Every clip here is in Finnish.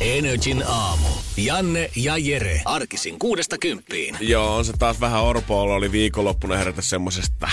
Energin aamu. Janne ja Jere. Arkisin kuudesta kymppiin. Joo, on se taas vähän Orpoolla oli viikonloppuna herätä semmosesta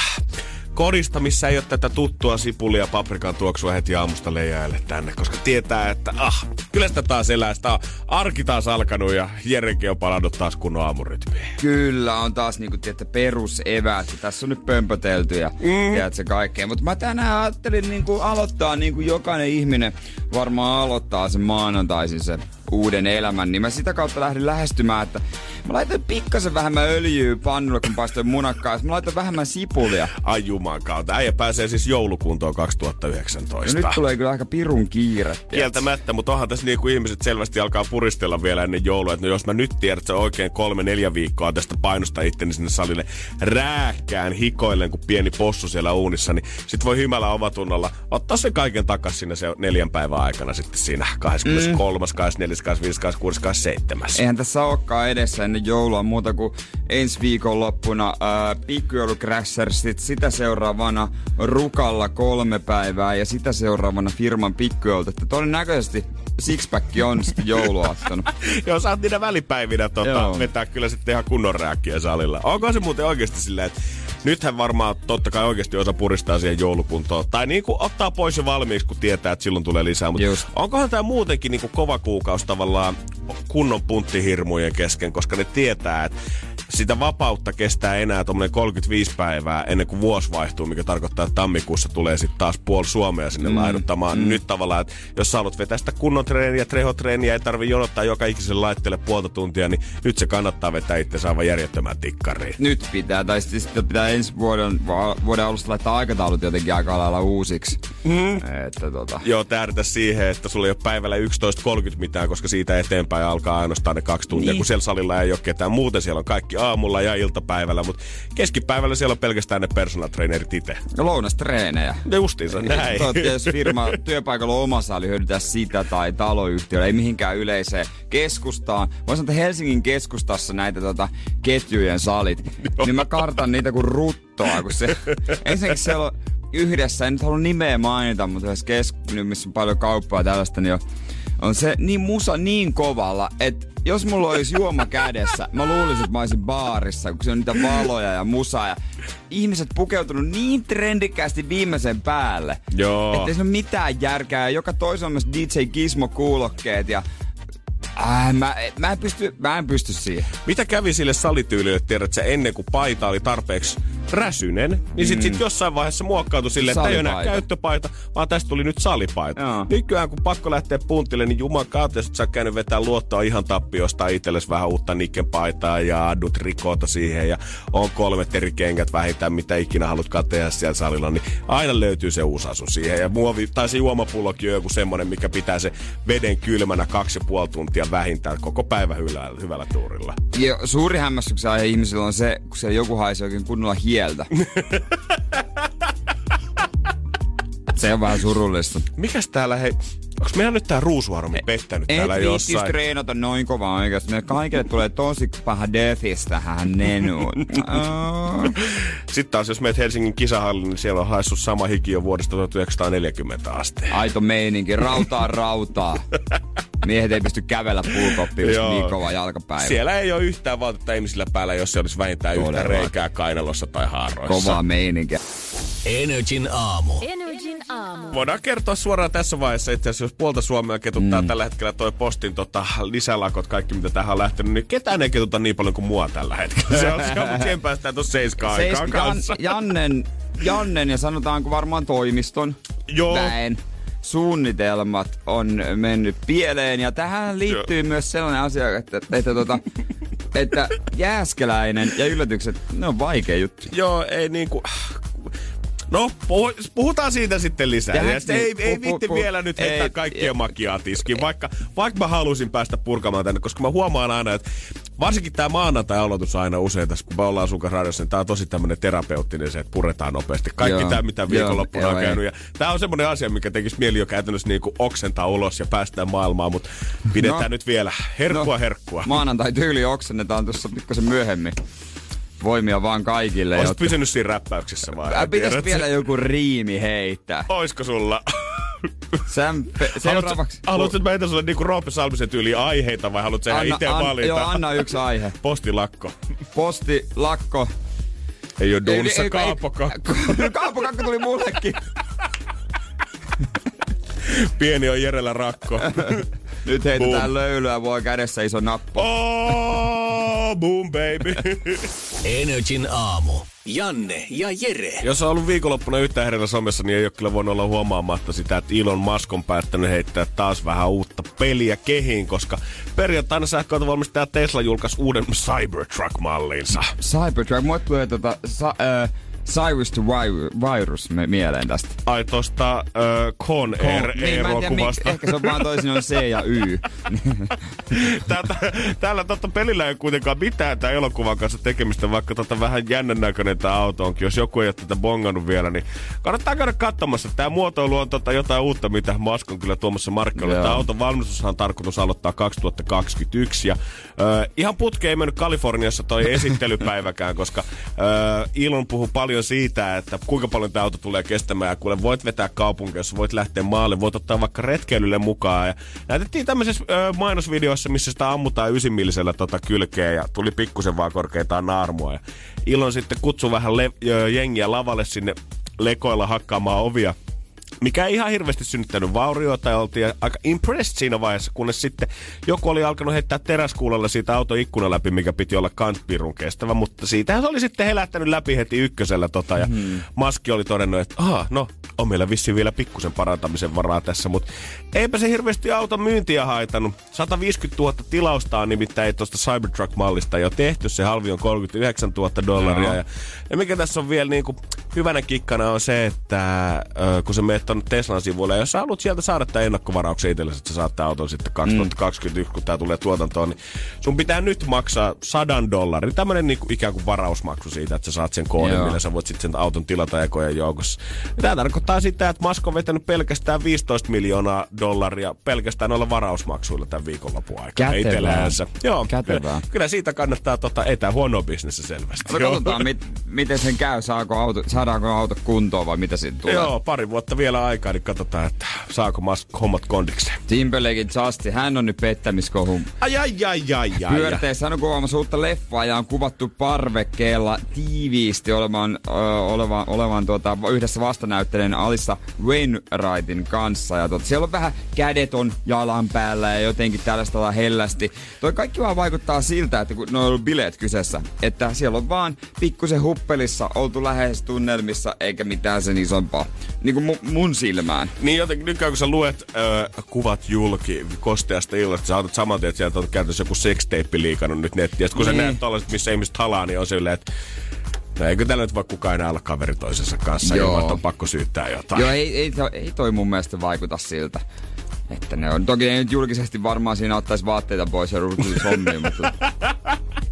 kodista, missä ei ole tätä tuttua sipulia ja paprikan tuoksua heti aamusta leijaille tänne, koska tietää, että ah, kyllä sitä taas elää, sitä on arki taas alkanut ja Jerekin on palannut taas kunnon aamurytmiin. Kyllä, on taas niinku, tiedätte, peruseväät. Tässä on nyt pömpötelty ja mm. tiedätkö, kaikkea. Mutta mä tänään ajattelin niinku aloittaa, niin kuin jokainen ihminen varmaan aloittaa sen maanantaisin se uuden elämän, niin mä sitä kautta lähdin lähestymään, että mä laitoin pikkasen vähemmän öljyä pannulle, kun paistoin munakkaa. Mä laitoin vähemmän sipulia. Ai juman kautta. Äijä pääsee siis joulukuntoon 2019. Ja nyt tulee kyllä aika pirun kiire. Kieltämättä, mutta onhan tässä niin kuin ihmiset selvästi alkaa puristella vielä ennen joulua. Että no jos mä nyt tiedän, että se oikein kolme, neljä viikkoa tästä painosta itteni sinne salille rääkkään hikoillen kuin pieni possu siellä uunissa, niin sit voi hymällä omatunnolla ottaa sen kaiken takas sinne se neljän päivän aikana sitten siinä 23. Mm. 24. 25. 26. 27. Eihän tässä olekaan edessä ennen joulua muuta kuin ensi viikon loppuna äh, pikkujoulucrashersit, sitä seuraavana Rukalla kolme päivää ja sitä seuraavana firman pikkujoulta. Että todennäköisesti sixpack on sitten jouluaattona. Joo, saat niitä välipäivinä tota, vetää kyllä sitten ihan kunnon rääkkiä salilla. Onko se muuten oikeasti silleen, että nythän varmaan totta kai oikeasti osa puristaa siihen joulukuntoon. Tai niin kuin ottaa pois jo valmiiksi, kun tietää, että silloin tulee lisää. Mutta onkohan tämä muutenkin niin kuin kova kuukausi tavallaan kunnon punttihirmujen kesken, koska ne tietää, että sitä vapautta kestää enää tuommoinen 35 päivää ennen kuin vuosi vaihtuu, mikä tarkoittaa, että tammikuussa tulee sitten taas puoli Suomea sinne mm, laiduttamaan. Mm. Nyt tavallaan, että jos sä haluat vetää sitä kunnon treeniä, trehotreeniä, ei tarvi jonottaa joka ikisen laitteelle puolta tuntia, niin nyt se kannattaa vetää itse aivan järjettömään tikkariin. Nyt pitää, tai sitten pitää ensi vuoden, vuoden alusta laittaa aikataulut jotenkin aika lailla uusiksi. Mm. Että tota. Joo, tähdätä siihen, että sulla ei ole päivällä 11.30 mitään, koska siitä eteenpäin alkaa ainoastaan ne kaksi tuntia, niin. kun siellä salilla ei ole ketään. Muuten siellä on kaikki aamulla ja iltapäivällä, mutta keskipäivällä siellä on pelkästään ne personal trainerit itse. Ja lounastreenejä. Ja justiinsa näin. Toivottavasti jos firma työpaikalla on oma sali hyödyntää sitä tai taloyhtiöllä, ei mihinkään yleiseen keskustaan. Voisi sanoa, että Helsingin keskustassa näitä tota, ketjujen salit, niin mä kartan niitä kuin ruttoa, kun se... Ensinnäkin siellä on yhdessä, en nyt halua nimeä mainita, mutta jos kesk... missä on paljon kauppaa tällaista, niin on, on se niin musa niin kovalla, että jos mulla olisi juoma kädessä, mä luulisin, että mä olisin baarissa, kun se on niitä valoja ja musaa ja ihmiset pukeutunut niin trendikkäästi viimeisen päälle. Joo. Että ei se ole mitään järkää. Joka toisen on myös DJ Gizmo-kuulokkeet ja Äh, mä, mä, en pysty, mä en pysty siihen. Mitä kävi sille salityylille, tiedätkö, ennen kuin paita oli tarpeeksi räsynen, niin sit, mm. sit jossain vaiheessa muokkautui silleen, että ei enää käyttöpaita, vaan tästä tuli nyt salipaita. Joo. Nykyään kun pakko lähteä puntille, niin juman kautta, jos sä oot käynyt vetää luottoa ihan tappiosta itsellesi vähän uutta nikkenpaitaa ja adut rikota siihen ja on kolmet eri kengät vähintään, mitä ikinä haluat tehdä siellä salilla, niin aina löytyy se uusi asu siihen. Ja muovi, tai se juomapullokin on joku semmonen, mikä pitää se veden kylmänä kaksi ja puoli tuntia vähintään koko päivä hyvällä, hyvällä tuurilla. Ja suuri hämmästyksen aihe ihmisillä on se, kun se joku haisee oikein kunnolla hieltä. se on vähän surullista. Mikäs täällä hei... Onko meillä nyt tää ruusuarmi pettänyt Et täällä jossain? Et treenata noin kovaa oikeasti. Meille kaikille tulee tosi paha defis tähän nenuun. Sitten taas, jos meet Helsingin kisahallin, niin siellä on haissut sama hiki jo vuodesta 1940 asti. Aito meininki, rautaa rautaa. Miehet ei pysty kävellä puukoppiin, jos niin kova jalkapäivä. Siellä ei ole yhtään vaatetta ihmisillä päällä, jos se olisi vähintään yhtä reikää kainalossa tai haaroissa. Kovaa meininkiä. Energin aamu. Energin aamu. Voidaan kertoa suoraan tässä vaiheessa, itse asiassa jos puolta Suomea ketuttaa mm. tällä hetkellä toi postin tota, lisälakot, kaikki mitä tähän on lähtenyt, niin ketään ei ketuta niin paljon kuin mua tällä hetkellä. Se on mutta siihen päästään tuossa seiskaan aikaan kanssa. Jan, Jannen, Jannen ja sanotaanko varmaan toimiston Joo. väen suunnitelmat on mennyt pieleen. Ja tähän liittyy Joo. myös sellainen asia, että, että, että, tota, että jääskeläinen ja yllätykset, ne on vaikea juttu. Joo, ei niinku No, puhutaan siitä sitten lisää. Ja ja ei, ei vitti vielä nyt heittää ei, kaikkia makiaa tiskiin, vaikka, vaikka mä halusin päästä purkamaan tänne, koska mä huomaan aina, että varsinkin tämä maanantai-aloitus aina usein tässä, kun me ollaan sun radiossa, niin tää on tosi tämmönen terapeuttinen se, että puretaan nopeasti. Kaikki tämä, mitä viikonloppuna on käynyt. Ja tää on semmoinen asia, mikä tekisi mieli jo käytännössä niinku oksentaa ulos ja päästään maailmaan, mutta pidetään no, nyt vielä herkkua no, herkkua. Maanantai tyyli oksennetaan tuossa pikkasen myöhemmin voimia vaan kaikille. Olisit jotka... pysynyt siinä räppäyksessä vai? Pitäis vielä joku riimi heittää. Oisko sulla? Sam, pe- seuraavaksi... Haluatko, mä heitän sulle niinku Roope Salmisen tyyli aiheita vai haluatko sä itse an, valita? Joo, anna yksi aihe. Postilakko. Postilakko. Ei oo duunissa kaapokakko. kaapokakko tuli mullekin. Pieni on Jerellä rakko. Nyt heitetään boom. löylyä, voi kädessä iso nappu. Oh, boom baby. Energin aamu. Janne ja Jere. Jos on ollut viikonloppuna yhtään herellä somessa, niin ei ole kyllä voinut olla huomaamatta sitä, että Elon Musk on päättänyt heittää taas vähän uutta peliä kehiin, koska perjantaina sähköautovalmistaja Tesla julkaisi uuden Cybertruck-mallinsa. Cybertruck, mulle tulee tota, sa, äh, Cyrus to Virus mieleen tästä. Ai tosta uh, Con Air niin, elokuvasta. Ehkä se on vaan toisin on C ja Y. Täällä totta pelillä ei kuitenkaan mitään tämän elokuvan kanssa tekemistä, vaikka tota vähän jännän näköinen tämä auto onkin. Jos joku ei ole tätä bongannut vielä, niin kannattaa käydä katsomassa. Tämä muotoilu on tota jotain uutta, mitä Musk on kyllä tuomassa markkinoille. Tämä auton valmistushan on tarkoitus aloittaa 2021. Ja, uh, ihan putke ei mennyt Kaliforniassa toi esittelypäiväkään, koska Elon puhuu paljon paljon siitä, että kuinka paljon tämä auto tulee kestämään. Ja kuule, voit vetää kaupunkeissa, voit lähteä maalle, voit ottaa vaikka retkeilylle mukaan. Ja näytettiin tämmöisessä ö, mainosvideossa, missä sitä ammutaan ysimillisellä tota kylkeä ja tuli pikkusen vaan korkeintaan naarmua. Ja Ilon sitten kutsui vähän le- jengiä lavalle sinne lekoilla hakkaamaan ovia mikä ei ihan hirveästi synnyttänyt vaurioita ja oltiin aika impressed siinä vaiheessa, kunnes sitten joku oli alkanut heittää teräskuulalla siitä autoikkunan läpi, mikä piti olla kans pirun kestävä, mutta siitä se oli sitten helättänyt läpi heti ykkösellä tota, ja mm. Maski oli todennut, että aha, no, on meillä vissi vielä pikkusen parantamisen varaa tässä, mutta eipä se hirveästi auton myyntiä haitanut. 150 000 tilausta on nimittäin tuosta Cybertruck-mallista jo tehty, se halvi on 39 000 dollaria. No. Ja, ja mikä tässä on vielä niin kuin, hyvänä kikkana on se, että äh, kun se menet tuonne Teslan sivuille, ja jos sä haluat sieltä saada tämän ennakkovarauksen itsellesi, että sä saat tämän auton sitten 2021, mm. kun tämä tulee tuotantoon, niin sun pitää nyt maksaa sadan dollarin, tämmönen niin ikään kuin varausmaksu siitä, että sä saat sen koodin, millä sä voit sitten sen auton tilata ekojen joukossa. Tämä tarkoittaa sitä, että Musk on vetänyt pelkästään 15 miljoonaa dollaria pelkästään noilla varausmaksuilla tämän viikonlopun aikana Kätevää. Joo, Kätevää. Kyllä, kyllä, siitä kannattaa tota, etää huono bisnes selvästi. No, katsotaan, mit, miten sen käy, saako auto, saadaanko auto kuntoon vai mitä siitä tulee. Joo, pari vuotta vielä aikaa, niin katsotaan, että saako Musk hommat kondikseen. Timberlakein Justin, hän on nyt pettämiskohun. Ai, ai, ai, ai, ai. Pyörteissä hän on kuvaamassa uutta leffaa ja on kuvattu parvekkeella tiiviisti olevan, ö, olevan, olevan tuota, yhdessä vastanäyttelijän Alissa Wainwrightin kanssa. Ja tuota, siellä on vähän kädet on jalan päällä ja jotenkin tällaista hellästi. Toi kaikki vaan vaikuttaa siltä, että kun ne on ollut bileet kyseessä, että siellä on vaan pikkusen huppelissa oltu lähes tunnelmissa eikä mitään sen isompaa. Niin kuin mu- mun silmään. Niin jotenkin nyt kun sä luet äh, kuvat julki kosteasta illasta, sä otat saman tien, että sieltä on käytössä joku sextape liikannut nyt nettiä. Kun niin. sä näet tollaset, missä ihmiset halaa, niin on silleen, että No eikö tällä nyt voi kukaan enää olla kaveri toisensa kanssa, Joo. ilman, on pakko syyttää jotain. Joo, ei, ei, ei toi mun mielestä vaikuta siltä. Että ne on, toki ei nyt julkisesti varmaan siinä ottaisi vaatteita pois ja ruutuisi hommiin, mutta...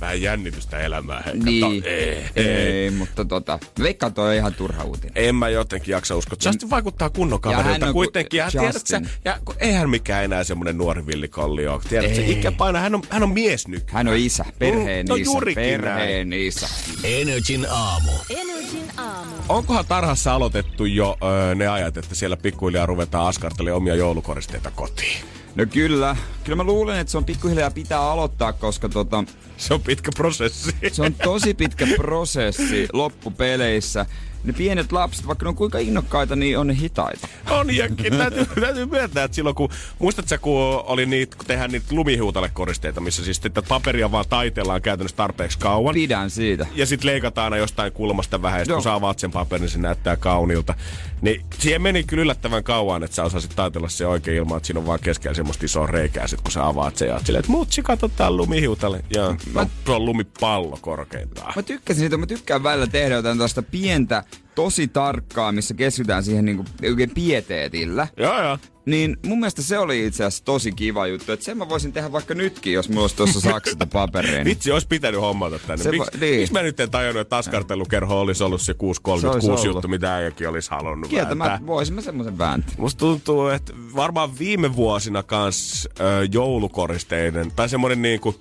Vähän jännitystä elämää. Hei, niin, ei, ei, ei, mutta tota, veikkaan toi on ihan turha uutinen. En mä jotenkin jaksa uskoa. Justin vaikuttaa kunnon kaverilta ja kuitenkin. Ja, tiedät, sä, ja eihän mikään enää semmonen nuori villikolli ole. Tiedät, se ikä paina, hän on, hän on mies nyt. Hän on isä, perheen mm, no, isä, perheen näin. isä. Energin aamu. Energin aamu. Onkohan tarhassa aloitettu jo öö, ne ajat, että siellä pikkuhiljaa ruvetaan askartelemaan omia joulukoristeita kotiin? No kyllä. Kyllä mä luulen, että se on pikkuhiljaa pitää aloittaa, koska tota... Se on pitkä prosessi. Se on tosi pitkä prosessi loppupeleissä ne pienet lapset, vaikka ne on kuinka innokkaita, niin on ne hitaita. On, ja täytyy, täytyy myöntää, että silloin kun, muistatko kun oli niitä, kun tehdään niitä lumihuutalekoristeita, missä siis että paperia vaan taitellaan käytännössä tarpeeksi kauan. Pidän siitä. Ja sitten leikataan aina jostain kulmasta vähän, ja kun saa avaat sen paperin, niin se näyttää kauniilta. Niin siihen meni kyllä yllättävän kauan, että sä osasit taitella se oikein ilman, että siinä on vaan keskellä semmoista isoa reikää, sit kun sä avaat se ja silleen, että mutsi, katso tää lumihiutalle. Ja mä... se on lumipallo korkeintaan. Mä tykkäsin siitä, mä tykkään välillä tehdä jotain tästä pientä, tosi tarkkaa, missä keskitytään siihen niinku oikein pieteetillä. Joo, joo. Niin mun mielestä se oli itse asiassa tosi kiva juttu, että sen mä voisin tehdä vaikka nytkin, jos mulla olisi tuossa saksata paperia. Vitsi, olisi pitänyt hommata tänne. Se Miks, va- niin. Miksi mä nyt en tajunnut, että taskartelukerho olisi ollut se 636 juttu, mitä äijäkin olisi halunnut Kieltä voisin mä semmoisen vääntää. Musta tuntuu, että varmaan viime vuosina kans ö, joulukoristeiden, tai semmoinen niinku,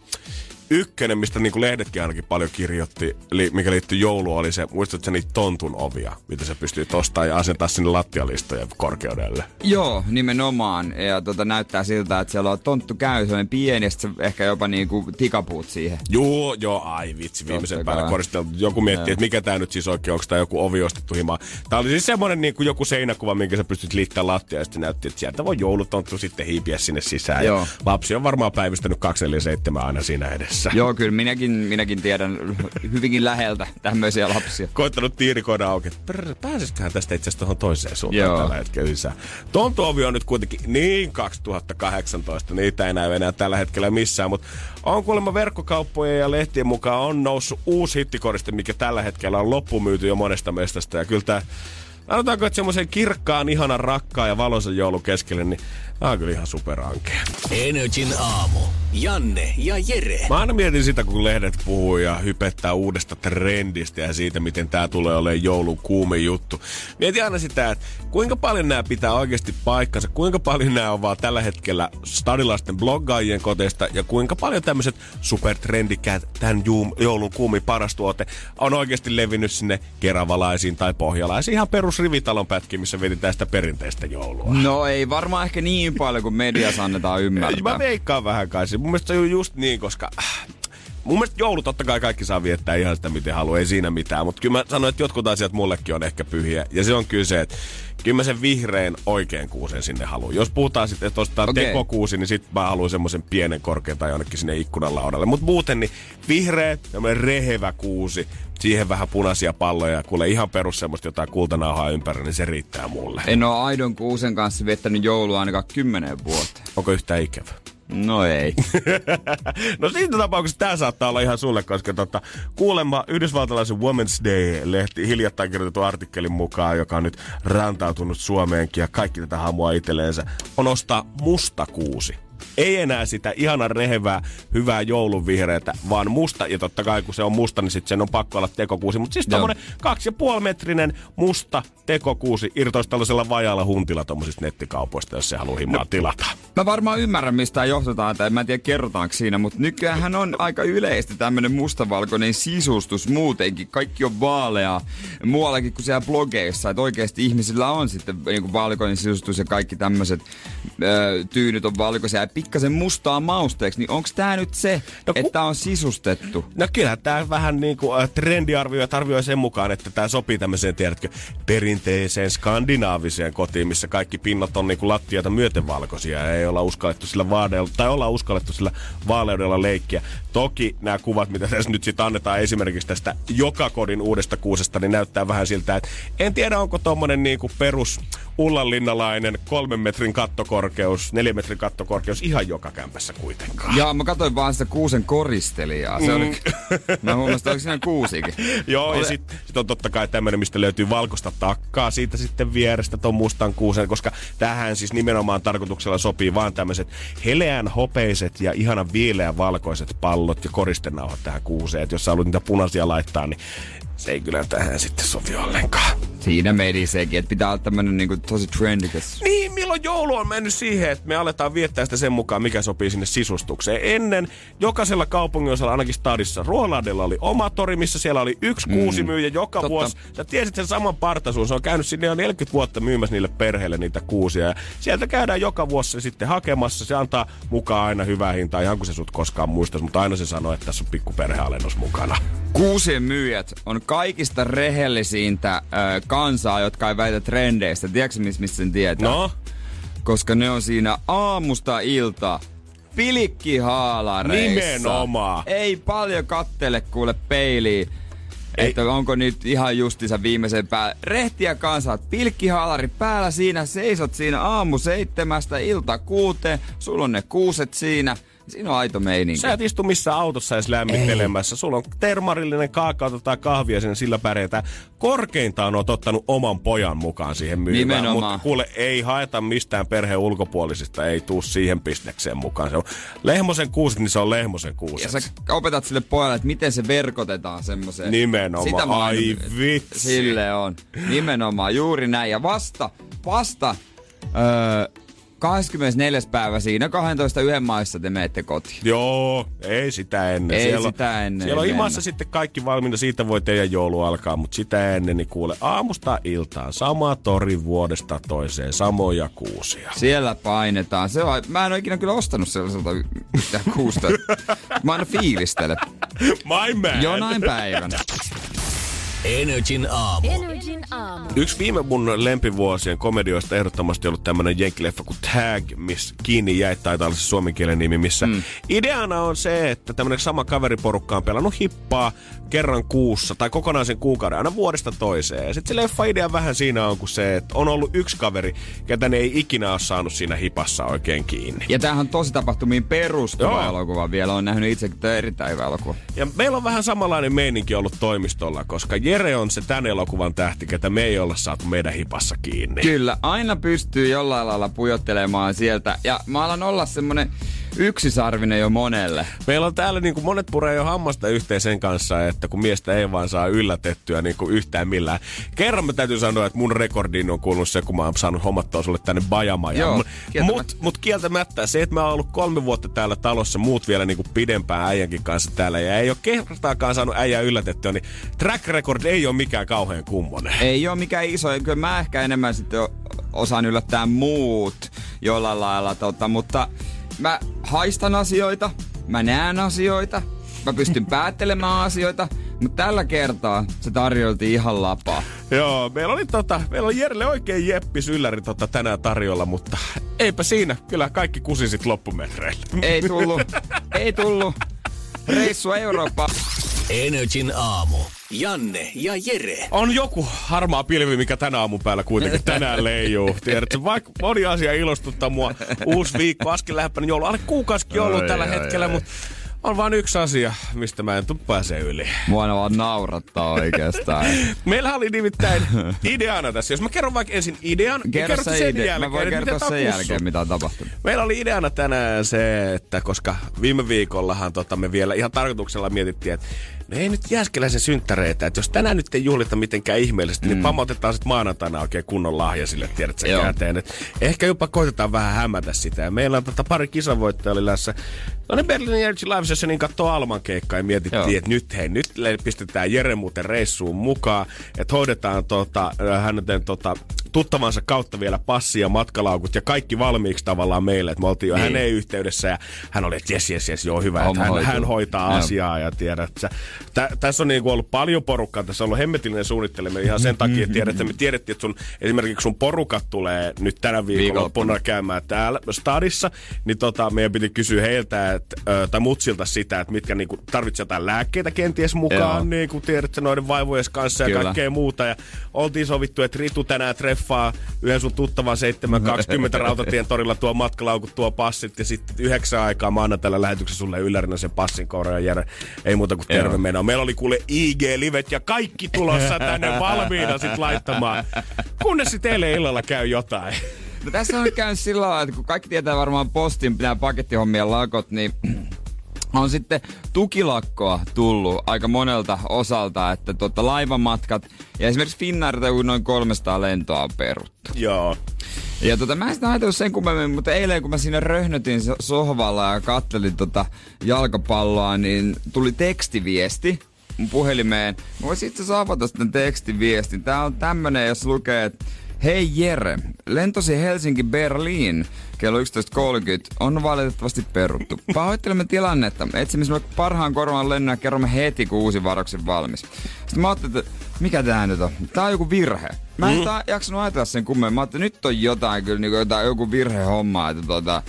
ykkönen, mistä niinku lehdetkin ainakin paljon kirjoitti, li, mikä liittyy jouluun, oli se, muistatko niitä tontun ovia, mitä se pystyy ostaa ja asentaa sinne lattialistojen korkeudelle? Joo, nimenomaan. Ja tota, näyttää siltä, että siellä on tonttu käy sellainen pieni, ja se ehkä jopa niinku tikapuut siihen. Joo, joo, ai vitsi, viimeisen päällä koristeltu. Joku miettii, että mikä tämä nyt siis oikein, onko tämä joku ovi ostettu himaa. Tämä oli siis semmoinen niinku joku seinäkuva, minkä sä pystyt liittämään lattia, ja sitten näytti, että sieltä voi joulutonttu sitten hiipiä sinne sisään. Joo. Ja lapsi on varmaan päivystänyt 247 aina siinä edessä lapsissa. Joo, kyllä minäkin, minäkin tiedän hyvinkin läheltä tämmöisiä lapsia. Koittanut tiirikoida auki, pääsisiköhän tästä itse asiassa tuohon toiseen suuntaan Joo. tällä hetkellä lisää. Tontuovi on nyt kuitenkin niin 2018, niitä ei näy enää tällä hetkellä missään, mutta on kuulemma verkkokauppojen ja lehtien mukaan on noussut uusi hittikoriste, mikä tällä hetkellä on loppumyyty jo monesta mestasta. Ja kyllä tämä Sanotaanko, että semmoisen kirkkaan, ihanan, rakkaan ja valoisen joulun keskelle, niin Tämä on kyllä ihan superankea. Energin aamu. Janne ja Jere. Mä aina mietin sitä, kun lehdet puhuu ja hypettää uudesta trendistä ja siitä, miten tämä tulee olemaan joulun kuume juttu. Mietin aina sitä, että kuinka paljon nämä pitää oikeasti paikkansa, kuinka paljon nämä on vaan tällä hetkellä stadilaisten bloggaajien koteista ja kuinka paljon tämmöiset supertrendikät, tämän joulun kuumi paras tuote, on oikeasti levinnyt sinne keravalaisiin tai pohjalaisiin ihan perus rivitalon pätkiin, missä vedetään sitä perinteistä joulua. No ei varmaan ehkä niin niin paljon kuin mediassa annetaan ymmärtää. Mä veikkaan vähän kai. Mun mielestä se on just niin, koska äh, Mun mielestä joulu totta kai kaikki saa viettää ihan sitä miten haluaa, ei siinä mitään. Mutta kyllä mä sanoin, että jotkut asiat mullekin on ehkä pyhiä. Ja se on kyllä se, että kyllä mä sen vihreän oikein kuusen sinne haluan. Jos puhutaan sitten, että ostetaan okay. tekokuusi, niin sitten mä haluan semmoisen pienen korkean tai jonnekin sinne ikkunan laudalle. Mutta muuten niin vihreä, rehevä kuusi, siihen vähän punaisia palloja ja kuule ihan perus semmoista jotain kultanauhaa ympäri, niin se riittää mulle. En ole aidon kuusen kanssa viettänyt joulua ainakaan kymmenen vuotta. Onko yhtään ikävä? No ei. no siinä tapauksessa tämä saattaa olla ihan sulle, koska tota, kuulemma Yhdysvaltalaisen Women's Day-lehti hiljattain kirjoitettu artikkelin mukaan, joka on nyt rantautunut Suomeenkin ja kaikki tätä hamua itselleensä, on ostaa musta kuusi. Ei enää sitä ihanan rehevää, hyvää joulunvihreätä, vaan musta. Ja totta kai kun se on musta, niin sitten sen on pakko olla tekokuusi. Mutta siis tommonen kaksi ja puoli metrinen musta tekokuusi irtoisi tällaisella vajalla huntilla tommosista nettikaupoista, jos se haluaa himaa no, tilata. Mä varmaan ymmärrän, mistä johtutaan, tai mä en tiedä kerrotaanko siinä, mutta nykyään on aika yleistä tämmönen mustavalkoinen sisustus muutenkin. Kaikki on vaaleaa muuallakin kuin siellä blogeissa, että oikeasti ihmisillä on sitten niin valkoinen sisustus ja kaikki tämmöiset tyynyt on valkoisia ja pikkasen mustaa mausteeksi, niin onko tämä nyt se, no, ku... että on sisustettu? No kyllä tämä vähän niin kuin äh, trendiarvioijat arvioi sen mukaan, että tämä sopii tämmöiseen, tiedätkö, perinteiseen skandinaaviseen kotiin, missä kaikki pinnat on niin kuin lattiata myöten valkoisia ja ei olla uskallettu sillä vaadeella, tai olla uskallettu sillä vaaleudella leikkiä. Toki nämä kuvat, mitä tässä nyt sitten annetaan esimerkiksi tästä joka kodin uudesta kuusesta, niin näyttää vähän siltä, että en tiedä onko tuommoinen niin kuin perus ullanlinnalainen kolmen metrin kattokorkeus, neljän metrin kattokorkeus ihan joka kämpässä kuitenkaan. Joo, mä katsoin vaan sitä kuusen koristelijaa. Se mm. oli, mä huomasin, että siinä kuusikin. Joo, Ole... ja sitten sit on totta kai tämmöinen, mistä löytyy valkoista takkaa siitä sitten vierestä ton mustan kuusen, koska tähän siis nimenomaan tarkoituksella sopii vaan tämmöiset heleän hopeiset ja ihanan viileän valkoiset pallot ja koristenauhat tähän kuuseen. Et jos sä haluat niitä punaisia laittaa, niin se ei kyllä tähän sitten sovi ollenkaan. Siinä meni sekin, että pitää olla tämmönen niinku tosi trendikäs. Niin, milloin joulu on mennyt siihen, että me aletaan viettää sitä sen mukaan, mikä sopii sinne sisustukseen. Ennen jokaisella kaupungin osalla, ainakin stadissa, Ruoladella oli oma tori, missä siellä oli yksi mm. kuusi myyjä joka Totta. vuosi. Sä tiesit sen saman partasuun. Se on käynyt sinne jo 40 vuotta myymässä niille perheille niitä kuusia. Ja sieltä käydään joka vuosi se sitten hakemassa. Se antaa mukaan aina hyvää hintaa, ihan kuin se sut koskaan muistaisi. Mutta aina se sanoo, että tässä on pikku perhealennus mukana. Kuusien myyjät on kaikista rehellisintä äh, kansaa, jotka ei väitä trendeistä. Tiedätkö, mistä sen tietää? No? Koska ne on siinä aamusta ilta pilikkihaalareissa. Nimenomaan. Ei paljon kattele kuule peiliin. Ei. Että onko nyt ihan justiinsa viimeisen päällä. Rehtiä kanssa, pilkkihaalari päällä siinä, seisot siinä aamu seitsemästä ilta kuuteen, sulla on ne kuuset siinä – Siinä on aito meininki. Sä et istu missään autossa edes lämmittelemässä. Ei. Sulla on termarillinen kaakao tai kahvia sinne sillä pärjätään. Korkeintaan on ottanut oman pojan mukaan siihen myymään. Mutta kuule, ei haeta mistään perheen ulkopuolisista. Ei tuu siihen pisnekseen mukaan. Se on lehmosen kuusi, niin se on lehmosen kuusi. Ja sä opetat sille pojalle, että miten se verkotetaan semmoiseen. Nimenomaan. Sitä Ai vitsi. Sille on. Nimenomaan. Juuri näin. Ja vasta, vasta öö, 24. päivä siinä 12 yhden maissa te menette kotiin. Joo, ei sitä ennen. Ei siellä sitä on, ennen. Siellä on imassa sitten kaikki valmiina, siitä voi teidän joulu alkaa, mutta sitä ennen niin kuule aamusta iltaan sama tori vuodesta toiseen, samoja kuusia. Siellä painetaan. Se on, mä en ole ikinä kyllä ostanut sellaiselta mitään kuusta. mä aina fiilistelen. My man. Jonain päivänä. Energin aamu. Energin aamu. Yksi viime mun lempivuosien komedioista ehdottomasti ollut tämmönen jenkkileffa kuin Tag, missä kiinni jäi, taitaa olla se suomenkielen nimi, missä mm. ideana on se, että tämmönen sama kaveriporukka on pelannut hippaa kerran kuussa tai kokonaisen kuukauden aina vuodesta toiseen. Ja sitten se leffa idea vähän siinä on kuin se, että on ollut yksi kaveri, ketä ne ei ikinä ole saanut siinä hipassa oikein kiinni. Ja tämähän on tosi tapahtumiin perustuva elokuva vielä. on nähnyt itse erittäin hyvä elokuva. Ja meillä on vähän samanlainen meininki ollut toimistolla, koska Jere on se tämän elokuvan tähti, ketä me ei olla saatu meidän hipassa kiinni. Kyllä, aina pystyy jollain lailla pujottelemaan sieltä. Ja mä alan olla semmonen yksisarvinen jo monelle. Meillä on täällä niin kuin monet puree jo hammasta yhteen sen kanssa, että kun miestä ei vaan saa yllätettyä niin kuin yhtään millään. Kerran mä täytyy sanoa, että mun rekordiin on kuulunut se, kun mä oon saanut hommattua sulle tänne bajamaja. Mut, mut kieltämättä se, että mä oon ollut kolme vuotta täällä talossa, muut vielä niin kuin pidempään äijänkin kanssa täällä ja ei ole kertaakaan saanut äijää yllätettyä, niin track record ei ole mikään kauhean kummonen. Ei ole mikään iso, kyllä mä ehkä enemmän sitten osaan yllättää muut jollain lailla, tota, mutta mä haistan asioita, mä näen asioita, mä pystyn päättelemään asioita, mutta tällä kertaa se tarjolti ihan lapaa. Joo, meillä oli, tota, meillä oli Jerelle oikein jeppis ylläri tota tänään tarjolla, mutta eipä siinä. Kyllä kaikki kusisit loppumetreillä. Ei tullut, ei tullut. Reissu Eurooppaan. Energin aamu. Janne ja Jere. On joku harmaa pilvi, mikä tänä aamun päällä kuitenkin tänään leijuu. Tiedätkö, vaikka moni asia ilostuttaa mua. Uusi viikko, askel lähempänä joulu. Alle kuukausikin ollut tällä ai, hetkellä, mutta on vain yksi asia, mistä mä en tuu pääse yli. Mua vaan naurattaa oikeastaan. Meillä oli nimittäin ideana tässä. Jos mä kerron vaikka ensin idean, niin kerro se sen idea. jälkeen. Mä voin kertoa sen jälkeen, mitä on tapahtunut. Meillä oli ideana tänään se, että koska viime viikollahan tota, me vielä ihan tarkoituksella mietittiin, että no ei nyt jääskeläisen synttäreitä, että jos tänään nyt ei juhlita mitenkään ihmeellisesti, niin mm. niin pamautetaan sitten maanantaina oikein kunnon lahja sille, tiedät sen käteen. Et ehkä jopa koitetaan vähän hämätä sitä. Ja meillä on tota pari kisavoittajaa oli lässä. No ne Berlin Energy Live niin katsoo Alman keikkaa ja mietittiin, että nyt hei, nyt pistetään Jere muuten reissuun mukaan, että hoidetaan tota, hänen tota, tuttavansa kautta vielä passi ja matkalaukut ja kaikki valmiiksi tavallaan meille. Että me oltiin jo niin. hänen yhteydessä ja hän oli, että jes, jes, jes, joo hyvä, että hän, hän, hoitaa Joo. asiaa ja tiedät. Sä, tä, tässä on niin kuin ollut paljon porukkaa, tässä on ollut hemmetillinen suunnitteleminen ihan sen takia, että tiedät, että me tiedettiin, että sun, esimerkiksi sun porukat tulee nyt tänä viikolla käymään täällä stadissa, niin tota, meidän piti kysyä heiltä, että, tai mutsilta sitä, että mitkä niin kuin, tarvitsee jotain lääkkeitä kenties mukaan, Joo. niin kuin tiedät, noiden vaivojen kanssa Kyllä. ja kaikkea muuta. Ja oltiin sovittu, että Ritu tänään treffaa yhden sun tuttavan 720 rautatien torilla tuo matkalaukut, tuo passit ja sitten yhdeksän aikaa maanantaina lähetyksessä sulle yllärinä sen passin koura ja Jere. Ei muuta kuin terve menoa. Meillä oli kuule IG-livet ja kaikki tulossa tänne valmiina sit laittamaan. Kunnes sitten eilen illalla käy jotain. No tässä on käynyt sillä tavalla, että kun kaikki tietää varmaan postin pitää pakettihommien lakot, niin on sitten tukilakkoa tullut aika monelta osalta, että tuota, laivamatkat ja esimerkiksi Finnairilta noin 300 lentoa on peruttu. Joo. Ja tota, mä en sitä ajatellut sen kummemmin, mutta eilen kun mä siinä röhnötin sohvalla ja kattelin tota jalkapalloa, niin tuli tekstiviesti mun puhelimeen. Mä voisin itse asiassa avata sitten tekstiviestin. Tää on tämmönen, jos lukee, että Hei Jere, lentosi Helsinki-Berliin kello 11.30 on valitettavasti peruttu. Pahoittelemme tilannetta. Etsimme sinulle parhaan korvan lennon ja kerromme heti, kun uusi varoksen valmis. Sitten mä ajattelin, että mikä tää nyt on? Tää on joku virhe. Mä en mm. jaksanut ajatella sen kummemmin. Mä ajattelin, että nyt on jotain kyllä, niin jotain, joku virhe homma, että tota,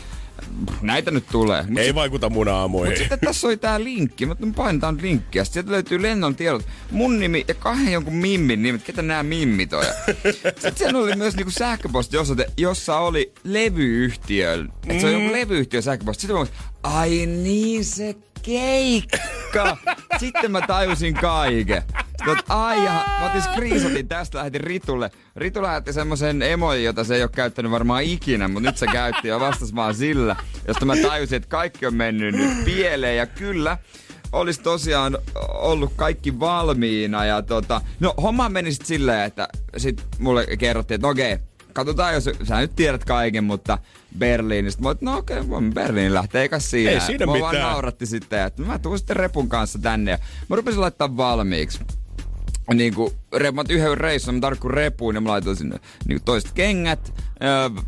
näitä nyt tulee. Mut Ei sit, vaikuta mun aamuihin. Mutta sitten tässä oli tää linkki. Mä painetaan linkkiä. Sieltä löytyy lennon tiedot. Mun nimi ja kahden jonkun mimmin nimet. Ketä nämä mimmit on? sitten siellä oli myös niinku sähköpostiosoite, jossa oli levyyhtiö. Et se on joku mm. levyyhtiö sähköposti. Sitten mä ai niin se keikka! Sitten mä tajusin kaiken. Sitten, ai jaha, mä otin screenshotin tästä, lähetin Ritulle. Ritu lähetti semmoisen emoji, jota se ei ole käyttänyt varmaan ikinä, mutta nyt se käytti ja vastasi vaan sillä. Josta mä tajusin, että kaikki on mennyt nyt pieleen ja kyllä, olisi tosiaan ollut kaikki valmiina ja tota, no homma meni sitten silleen, että sit mulle kerrottiin, että okei, okay, katsotaan, jos sä nyt tiedät kaiken, mutta Berliinistä. Mä no okei, okay, Berliin lähtee, eikä siinä. Ei siinä mä mitään. vaan nauratti sitten, että mä tuun sitten repun kanssa tänne. Ja mä rupesin laittaa valmiiksi niin kuin, mä yhden reissun, mä tarkkuin repuun ja mä laitoin sinne niin toiset kengät,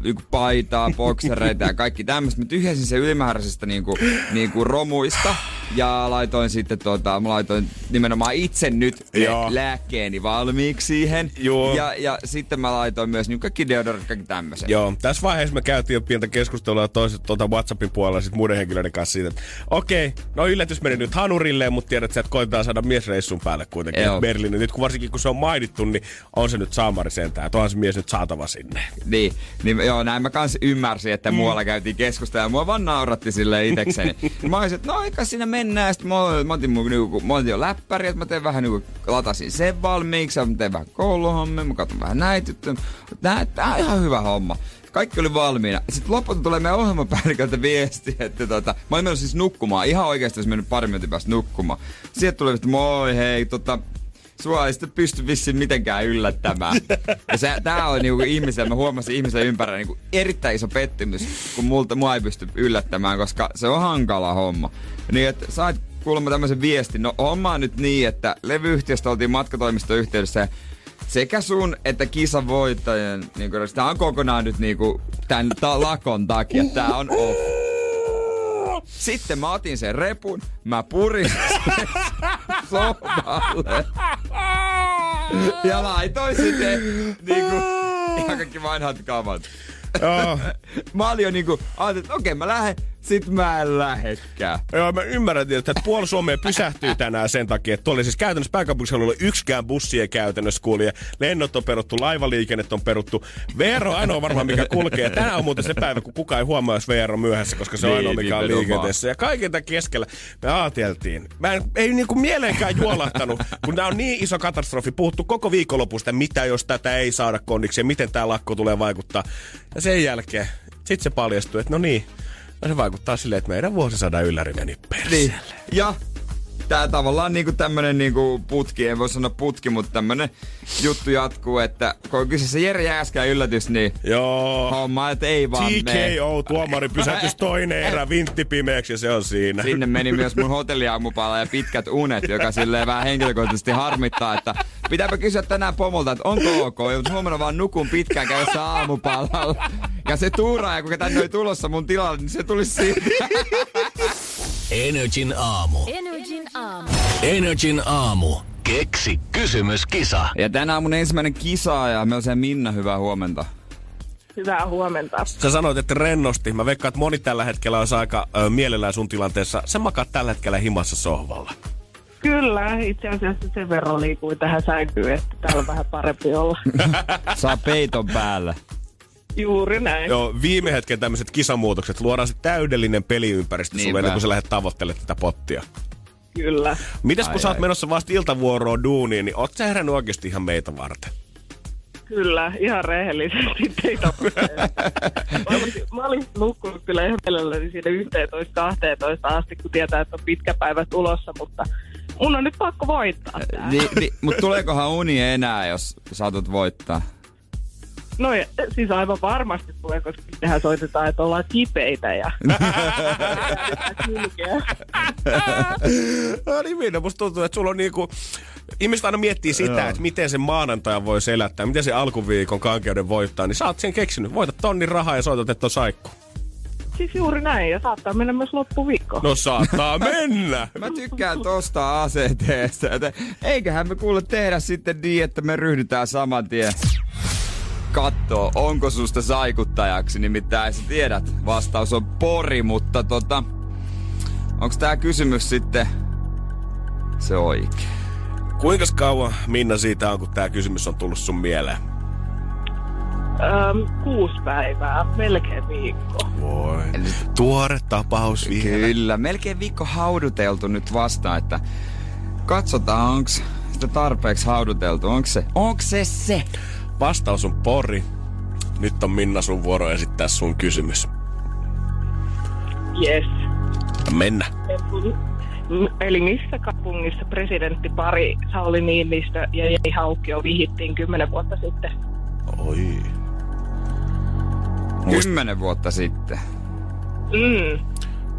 niin paitaa, boksereita ja kaikki tämmöistä. Mä tyhjäsin sen ylimääräisestä niin kuin, niin kuin romuista ja laitoin sitten tota, mä laitoin nimenomaan itse nyt Joo. lääkkeeni valmiiksi siihen. Joo. Ja, ja sitten mä laitoin myös niin kaikki deodorit, kaikki tämmöiset. Joo, tässä vaiheessa me käytiin jo pientä keskustelua toiset tuota WhatsAppin puolella sit muiden henkilöiden kanssa siitä, että okei, okay, no yllätys meni nyt hanurille, mutta tiedät, että koitetaan saada miesreissun päälle kuitenkin Berliinin. Nyt kun varsinkin kun se on mainittu, niin on se nyt saamari sentään, että onhan se mies nyt saatava sinne. Niin, niin joo, näin mä kans ymmärsin, että mm. muualla käytiin keskustelua. Mua vaan nauratti sille itekseni. mä olisin, että no eikä siinä mennään. Sitten mä, mä otin, mun, niinku, mä otin jo läppäri, että mä teen vähän niinku, latasin sen valmiiksi. Ja mä teen vähän kouluhommia, mä katson vähän näitä. Tää, tää on ihan hyvä homma kaikki oli valmiina. Sitten lopulta tulee meidän ohjelmapäälliköltä viesti, että tota, mä olin siis nukkumaan. Ihan oikeasti olisi mennyt pari minuutin päästä nukkumaan. Sieltä tuli, että moi hei, tota, sua ei sitten pysty vissiin mitenkään yllättämään. Ja se, tää on niinku ihmisen, mä huomasin ihmisen ympärillä niinku erittäin iso pettymys, kun multa, mua ei pysty yllättämään, koska se on hankala homma. Niin, että sait kuulemma tämmöisen viestin. No homma on nyt niin, että levyyhtiöstä oltiin matkatoimistoyhteydessä ja sekä sun että kisan voittajan, niin kuin, tämä on kokonaan nyt niin kuin, tämän ta- lakon takia, tää on off. Sitten mä otin sen repun, mä purin sen sohvalle. Ja laitoin sitten niinku ihan kaikki vanhat kamat. Oh. mä olin jo niinku, ajattelin, että okei okay, mä lähden sit mä en lähetkään. Joo, mä ymmärrän, että puoli Suomea pysähtyy tänään sen takia, että tuolla siis käytännössä pääkaupunkiseudulla yksikään bussi ei käytännössä kulje. Lennot on peruttu, laivaliikennet on peruttu. VR on ainoa varmaan, mikä kulkee. Tänään on muuten se päivä, kun kukaan ei huomaa, jos VR on myöhässä, koska se on ainoa, mikä on liikenteessä. Ja kaiken tämän keskellä me ajateltiin. Mä en, ei niinku mieleenkään juolahtanut, kun tämä on niin iso katastrofi. Puhuttu koko viikonlopusta, mitä jos tätä ei saada konniksi ja miten tämä lakko tulee vaikuttaa. Ja sen jälkeen sitten se paljastui, että no niin, No se vaikuttaa silleen, että meidän vuosisadan ylläri meni perseelle. Niin. Ja tää tavallaan niinku tämmönen niinku putki, en voi sanoa putki, mutta tämmönen juttu jatkuu, että kun on kyseessä Jere Jääskään yllätys, niin Joo. homma, että ei vaan TKO, tuomari pysähtys toinen erä, vintti pimeäksi ja se on siinä. Sinne meni myös mun hotelliaamupala ja pitkät unet, joka silleen vähän henkilökohtaisesti harmittaa, että pitääpä kysyä tänään pomolta, että onko ok, mutta huomenna vaan nukun pitkään käydessä aamupalalla. Ja se tuuraaja, kun tänne oli tulossa mun tilalle, niin se tuli siitä. Energin aamu. Energin aamu. Energin aamu. Keksi kysymyskisa. Ja tänään mun ensimmäinen kisa ja me on se Minna, hyvää huomenta. Hyvää huomenta. Sä sanoit, että rennosti. Mä veikkaan, että moni tällä hetkellä on aika ö, mielellään sun tilanteessa. Sä makaat tällä hetkellä himassa sohvalla. Kyllä, itse asiassa sen verran liikuin tähän sänkyyn, että täällä on vähän parempi olla. Saa peiton päällä. Juuri näin. Joo, viime hetken tämmöiset kisamuutokset. Luodaan se täydellinen peliympäristö Niinpä. sulle ennen kuin sä lähdet tavoittelemaan tätä pottia. Kyllä. Mitäs kun ai, sä oot ai. menossa vasta iltavuoroon duuniin, niin oot sä herännyt oikeasti ihan meitä varten? Kyllä, ihan rehellisesti teitä mä, olin, mä olin nukkunut kyllä ihan mielelläni siinä 11-12 asti, kun tietää, että on pitkä päivä tulossa, mutta mun on nyt pakko voittaa. Ni, ni, mutta tuleekohan uni enää, jos saatat voittaa? No siis aivan varmasti tulee, koska tehän soitetaan, että ollaan kipeitä ja no niin, Minna, musta tuntuu, että sulla on niinku... Ihmiset aina miettii sitä, että miten se maanantaja voi selättää, miten se alkuviikon kankeuden voittaa, niin sä oot sen keksinyt. Voitat tonnin rahaa ja soitat, että on saikku. Siis juuri näin, ja saattaa mennä myös loppuviikko. No saattaa mennä! Mä tykkään tosta ACTstä, että eiköhän me kuule tehdä sitten niin, että me ryhdytään saman tien kattoo, onko susta saikuttajaksi. Nimittäin sä tiedät, vastaus on pori, mutta tota... Onko tää kysymys sitten se oikein? Kuinka kauan, Minna, siitä on, kun tämä kysymys on tullut sun mieleen? Öm, kuusi päivää, melkein viikko. Voi. Tuore tapaus vielä. Kyllä, melkein viikko hauduteltu nyt vastaan, että katsotaan, onko sitä tarpeeksi hauduteltu. Onko se, onko se se? Vastaus on pori. Nyt on Minna sun vuoro esittää sun kysymys. Yes. Mennä. Eli missä kaupungissa presidenttipari Sauli Niinistö ja Jei Haukio vihittiin kymmenen vuotta sitten? Oi. Kymmenen vuotta sitten. Mm.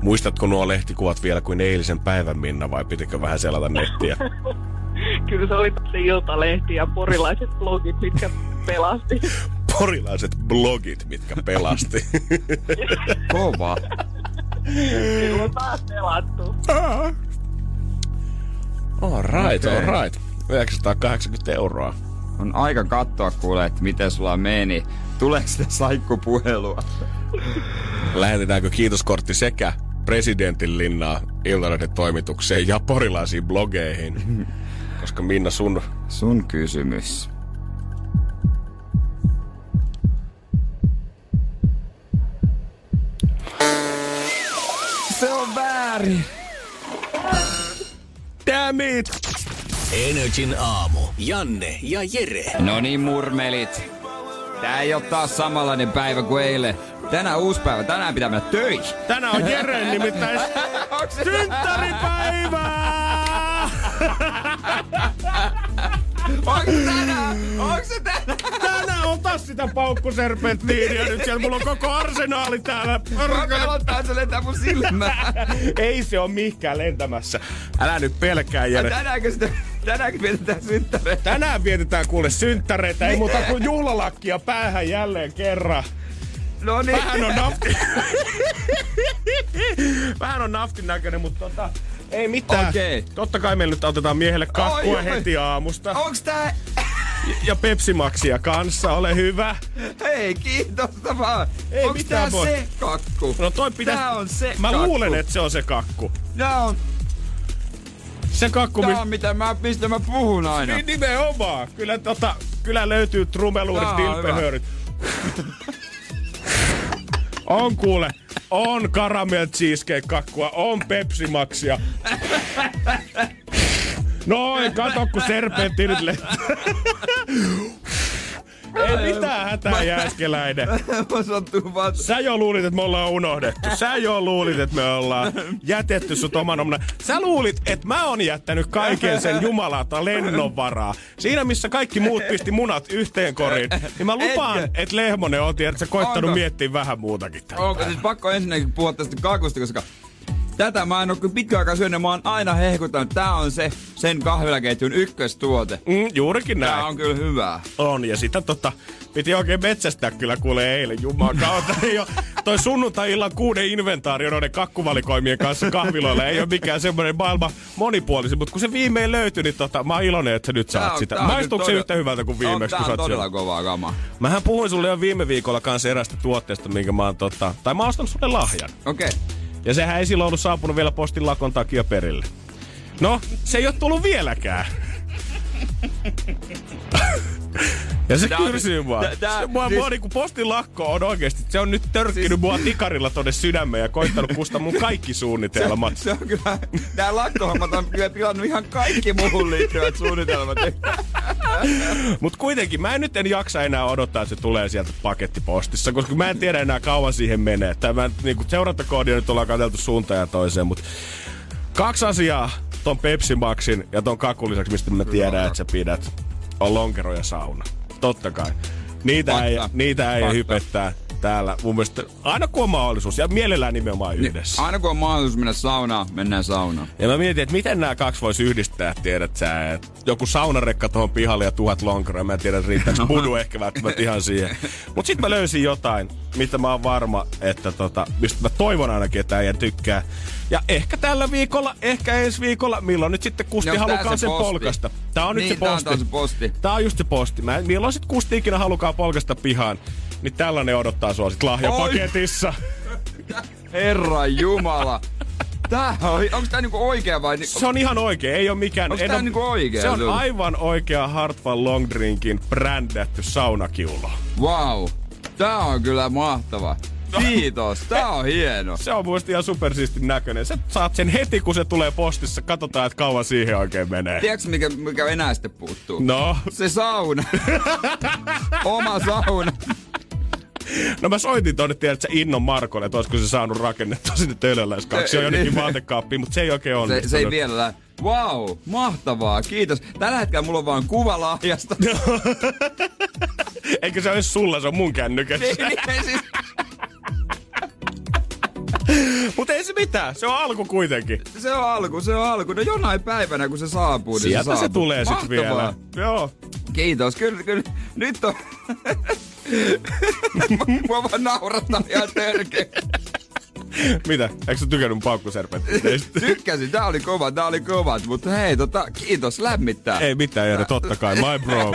Muistatko nuo lehtikuvat vielä kuin eilisen päivän, Minna, vai pitikö vähän selata nettiä? Kyllä se oli se iltalehti ja porilaiset blogit, mitkä pelasti. Porilaiset blogit, mitkä pelasti. Kova. Kyllä on taas pelattu. All right, okay. all right. 980 euroa. On aika katsoa kuule, että miten sulla meni. Tuleeko sitä saikkupuhelua? Lähetetäänkö kiitoskortti sekä presidentin linnaa Iltalehden toimitukseen ja porilaisiin blogeihin? Koska Minna, sun... Sun kysymys. Väärin. Damn it! Energin aamu. Janne ja Jere. No niin, murmelit. Tää ei oo taas samanlainen päivä kuin eilen. Tänään uusi päivä. Tänään pitää mennä töihin. Tänään on Jere nimittäin synttäripäivää! Onko tänään? Onko se tänään? Tänään on taas sitä paukkuserpenttiiniä nyt siellä. Mulla on koko arsenaali täällä. Pelottaa se lentää mun silmään. Ei se on mihinkään lentämässä. Älä nyt pelkää, Jere. Tänäänkö sitä, tänäänkin vietetään synttäreitä? Tänään vietetään kuule synttäreitä. Ei muuta kuin juhlalakkia päähän jälleen kerran. No niin. Vähän on nafti. Vähän on naftin näköinen, mutta tota, ei mitään. Okei. Okay. Totta kai meillä nyt otetaan miehelle kakkua Oi, heti aamusta. Onks tää... Ja Pepsi-maksia kanssa, ole hyvä. Hei, kiitos vaan. Ei Onks mitään tää voi. se kakku? No toi pitäis... Tää on se Mä kakku. luulen, että se on se kakku. Tää on... Se kakku... Tää on mitä mä, mistä mä puhun aina. Niin nimenomaan. Kyllä, tota, kyllä löytyy trumeluudet, dilpehöörit. On kuule, on caramel cheesecake kakkua, on Pepsi Maxia. Noin, kato kun lentää. Ei mitään hätää, jääskeläinen. Mä sattuu vaan... Sä jo luulit, että me ollaan unohdettu. Sä jo luulit, että me ollaan jätetty sut oman omana. Sä luulit, että mä oon jättänyt kaiken sen jumalata lennonvaraa. Siinä, missä kaikki muut pisti munat yhteen koriin, niin mä lupaan, että Lehmonen on, että sä koittanut Onko? miettiä vähän muutakin. Onko siis pakko ensinnäkin puhua tästä kakusta, koska tätä mä en oo kyllä pitkään aikaa syönyt. Mä oon aina hehkuttanut. Tää on se sen kahvilaketjun ykköstuote. Mm, juurikin näin. Tää on kyllä hyvää. On, ja sitä tota, piti oikein metsästää kyllä kuule eilen. Ei oo, toi sunnuntai-illan kuuden inventaario noiden kakkuvalikoimien kanssa kahviloilla ei ole mikään semmoinen maailman monipuolisi, mutta kun se viimein löytyi, niin tota, mä oon iloinen, että sä nyt saat on- sitä. Maistuuko se kyllä yhtä hyvältä kuin viimeksi, on, kun sä oot todella kovaa kamaa. Mähän puhuin sulle jo viime viikolla kanssa erästä tuotteesta, minkä mä oon tota, tai mä oon ostanut sulle lahjan. Okei. Okay. Ja sehän ei silloin ollut saapunut vielä postin lakon takia perille. No, se ei ole tullut vieläkään. ja se kyrsyy mua. tää- se, mua, siis- mua niinku postin lakko on oikeesti, se on nyt törkkinyt mua tikarilla tonne sydämeen ja koittanut kustaa mun kaikki suunnitelmat. Se on kyllä, tää lakkohommat on kyllä pilannut ihan kaikki muuhun liittyvät suunnitelmat. Mut kuitenkin mä en nyt en jaksa enää odottaa, että se tulee sieltä pakettipostissa, koska mä en tiedä enää kauan siihen menee. Tämä niinku seurantakoodia nyt ollaan katseltu suuntaan ja toiseen, mutta kaksi asiaa ton Pepsi Maxin ja ton kakun lisäksi, mistä mä tiedän, että sä pidät, on lonkero ja sauna. Totta kai. Niitä Fakta. ei, niitä ei Fakta. hypettää. Täällä. Mun mielestä aina kun on mahdollisuus ja mielellään nimenomaan niin, yhdessä. Niin, aina kun on mahdollisuus mennä saunaan, mennään saunaan. Ja mä mietin, että miten nämä kaksi voisi yhdistää, tiedät sä, että joku saunarekka tuohon pihalle ja tuhat lonkeroa. Mä en tiedä, riittääkö budu ehkä välttämättä ihan siihen. Mut sit mä löysin jotain, mitä mä oon varma, että tota, mistä mä toivon ainakin, että äijä tykkää. Ja ehkä tällä viikolla, ehkä ensi viikolla, milloin nyt sitten Kusti no, halukaa sen posti. polkasta. Tää on niin, nyt se posti. Tää on, se posti. Tää on just se posti. Mä, milloin sit Kusti ikinä halukaa polkasta pihaan, niin tällainen odottaa sua sit lahjapaketissa. Herra Jumala. Tää on, onko tää niinku oikea vai? Ni- se on ihan oikea, ei oo mikään... Onko tää niinku oikea? Se on aivan oikea Hartwall Long Drinkin brändätty saunakiulo. Wow. Tää on kyllä mahtava. Kiitos, tää on hieno. Se on muista ihan supersiistin näköinen. Sä saat sen heti, kun se tulee postissa. Katsotaan, että kauan siihen oikein menee. Tiedätkö, mikä, mikä enää sitten puuttuu? No? Se sauna. Oma sauna. No mä soitin tonne, tiedätkö, Innon Markolle, että olisiko se saanut rakennettua sinne töölöläiskaksi. on jonnekin vaatekaappiin, mutta se ei oikein onnistunut. Se, se ei vielä Wow, mahtavaa, kiitos. Tällä hetkellä mulla on vaan kuva lahjasta. Eikö se ole sulla, se on mun kännykässä. niin, niin, siis... Mutta ei se mitään, se on alku kuitenkin. Se on alku, se on alku. No jonain päivänä kun se saapuu, niin Sieltä se, saapuu. se tulee sitten vielä. Joo. Kiitos, kyllä, kyllä. Nyt on... Mua vaan naurattaa ihan törkeä. Mitä? Eikö sä tykännyt paukkuserpentteistä? Tykkäsin, tää oli kova, tää oli kova. Mutta hei, tota, kiitos, lämmittää. Ei mitään, Jere, totta kai, my bro.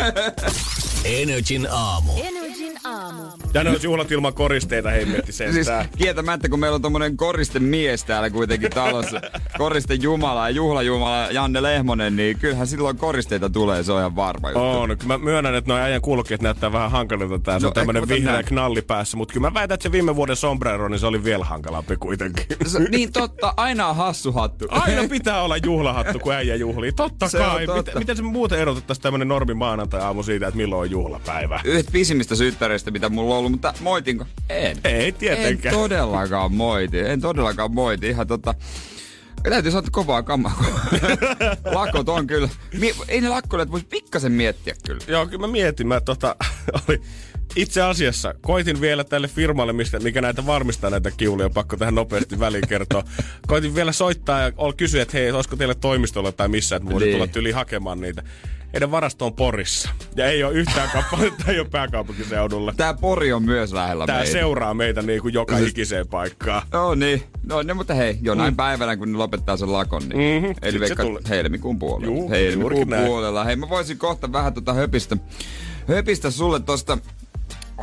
Energin aamu. Energin aamu. Tänne olisi juhlat ilman koristeita, hemmetti sen. Siis kieltämättä, kun meillä on tommonen koriste mies täällä kuitenkin talossa, koriste jumala ja juhlajumala Janne Lehmonen, niin kyllähän silloin koristeita tulee, se on ihan varma juttu. On, mä myönnän, että noin ajan kulkeet näyttää vähän hankalilta tää, se no, on tämmönen vihreä näin. knalli päässä, mutta kyllä mä väitän, että se viime vuoden sombrero, niin se oli vielä hankalampi kuitenkin. Se, niin totta, aina on hassu hattu. Aina pitää olla juhlahattu, kun äijä juhlii. Totta se kai. Totta. Miten, miten se muuten erotettaisiin tämmönen normi maanantai-aamu siitä, että milloin on juhlapäivä? Yhdet pisimmistä syttäreistä, mitä mulla on ollut, mutta moitinko? En. Ei tietenkään. En todellakaan moiti. En todellakaan moiti. Ihan tota... Täytyy saada kovaa kamaa. Lakot on kyllä. Mie- ei ne lakkoilijat voisi pikkasen miettiä kyllä. Joo, kyllä mä mietin. Mä tota, oli, itse asiassa koitin vielä tälle firmalle, mistä, mikä näitä varmistaa näitä kiuluja, pakko tähän nopeasti väliin kertoa. Koitin vielä soittaa ja kysyä, että hei, olisiko teille toimistolla tai missä, että voisi niin. tulla yli hakemaan niitä. Heidän varasto on Porissa. Ja ei ole yhtään kappaletta, ei ole pääkaupunkiseudulla. Tää Pori on myös lähellä Tää meitä. seuraa meitä niin kuin joka siis... ikiseen paikkaan. No niin. No, ne, mutta hei, jonain mm. päivänä kun ne lopettaa sen lakon, niin mm-hmm. eli vaikka helmikuun puolella. Juu, helmikuun puolella. Hei, mä voisin kohta vähän tota höpistä, höpistä sulle tosta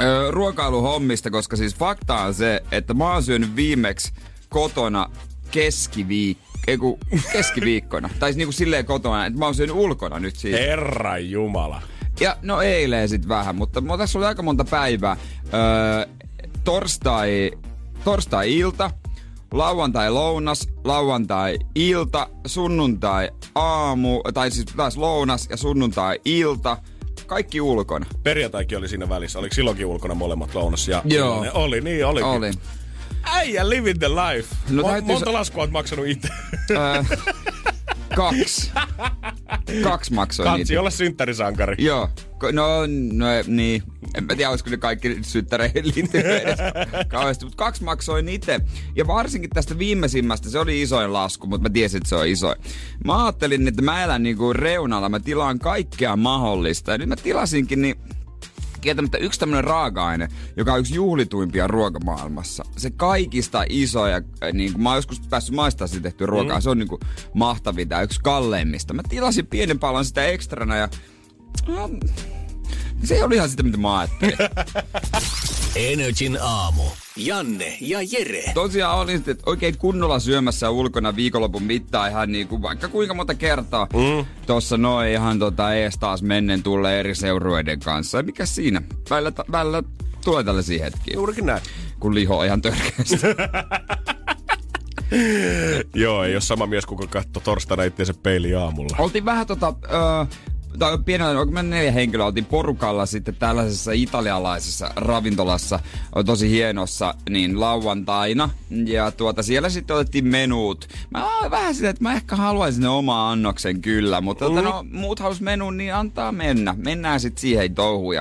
ö, ruokailuhommista, koska siis fakta on se, että mä oon syönyt viimeksi kotona keskiviikko ei kun keskiviikkona. tai siis niinku silleen kotona, että mä oon syönyt ulkona nyt siis. Herra Jumala. Ja no eilen sit vähän, mutta tässä oli aika monta päivää. Öö, torstai, torstai-ilta, lauantai-lounas, lauantai-ilta, sunnuntai-aamu, tai siis taas lounas ja sunnuntai-ilta, kaikki ulkona. Perjantaikin oli siinä välissä. Oliko silloinkin ulkona molemmat lounas ja Joo. Oli, niin olikin. Oli. Äijä living the life. No, Mo- monta laskua oot maksanut itse? kaksi. Kaksi maksoin Katsi niitä. olla synttärisankari. Joo. No, no niin. En mä tiedä, olisiko ne kaikki synttäreihin liittynyt edes kauheasti, mutta kaksi maksoin itse. Ja varsinkin tästä viimeisimmästä, se oli isoin lasku, mutta mä tiesin, että se on isoin. Mä ajattelin, että mä elän niinku reunalla, mä tilaan kaikkea mahdollista. Ja nyt mä tilasinkin, niin kieltämättä yksi tämmöinen raaka-aine, joka on yksi juhlituimpia ruokamaailmassa. Se kaikista isoja, äh, niin kuin mä oon joskus päässyt maistaa sitä tehtyä ruokaa, mm. se on niin kuin mahtavinta, yksi kalleimmista. Mä tilasin pienen pallon sitä ekstrana ja no, se ei ollut ihan sitä, mitä mä ajattelin. Energin aamu. Janne ja Jere. Tosiaan olin sitten oikein kunnolla syömässä ulkona viikonlopun mittaan ihan niin kuin vaikka kuinka monta kertaa. Mm. Tossa noin ihan tota ees taas mennen tulle eri seurueiden kanssa. Mikä siinä? Välillä, välillä tulee tällaisia hetkiä. Juurikin näin. Kun liho ihan törkeästi. Joo, ei ole sama mies, kuka katsoi torstaina itseänsä peili aamulla. Oltiin vähän tota, öö, tai pienellä, me neljä henkilöä oltiin porukalla sitten tällaisessa italialaisessa ravintolassa, tosi hienossa, niin lauantaina. Ja tuota, siellä sitten otettiin menuut. Mä vähän sitä, että mä ehkä haluaisin ne oma annoksen kyllä, mutta mm. tuota, no, muut halus menun, niin antaa mennä. Mennään sitten siihen touhuun.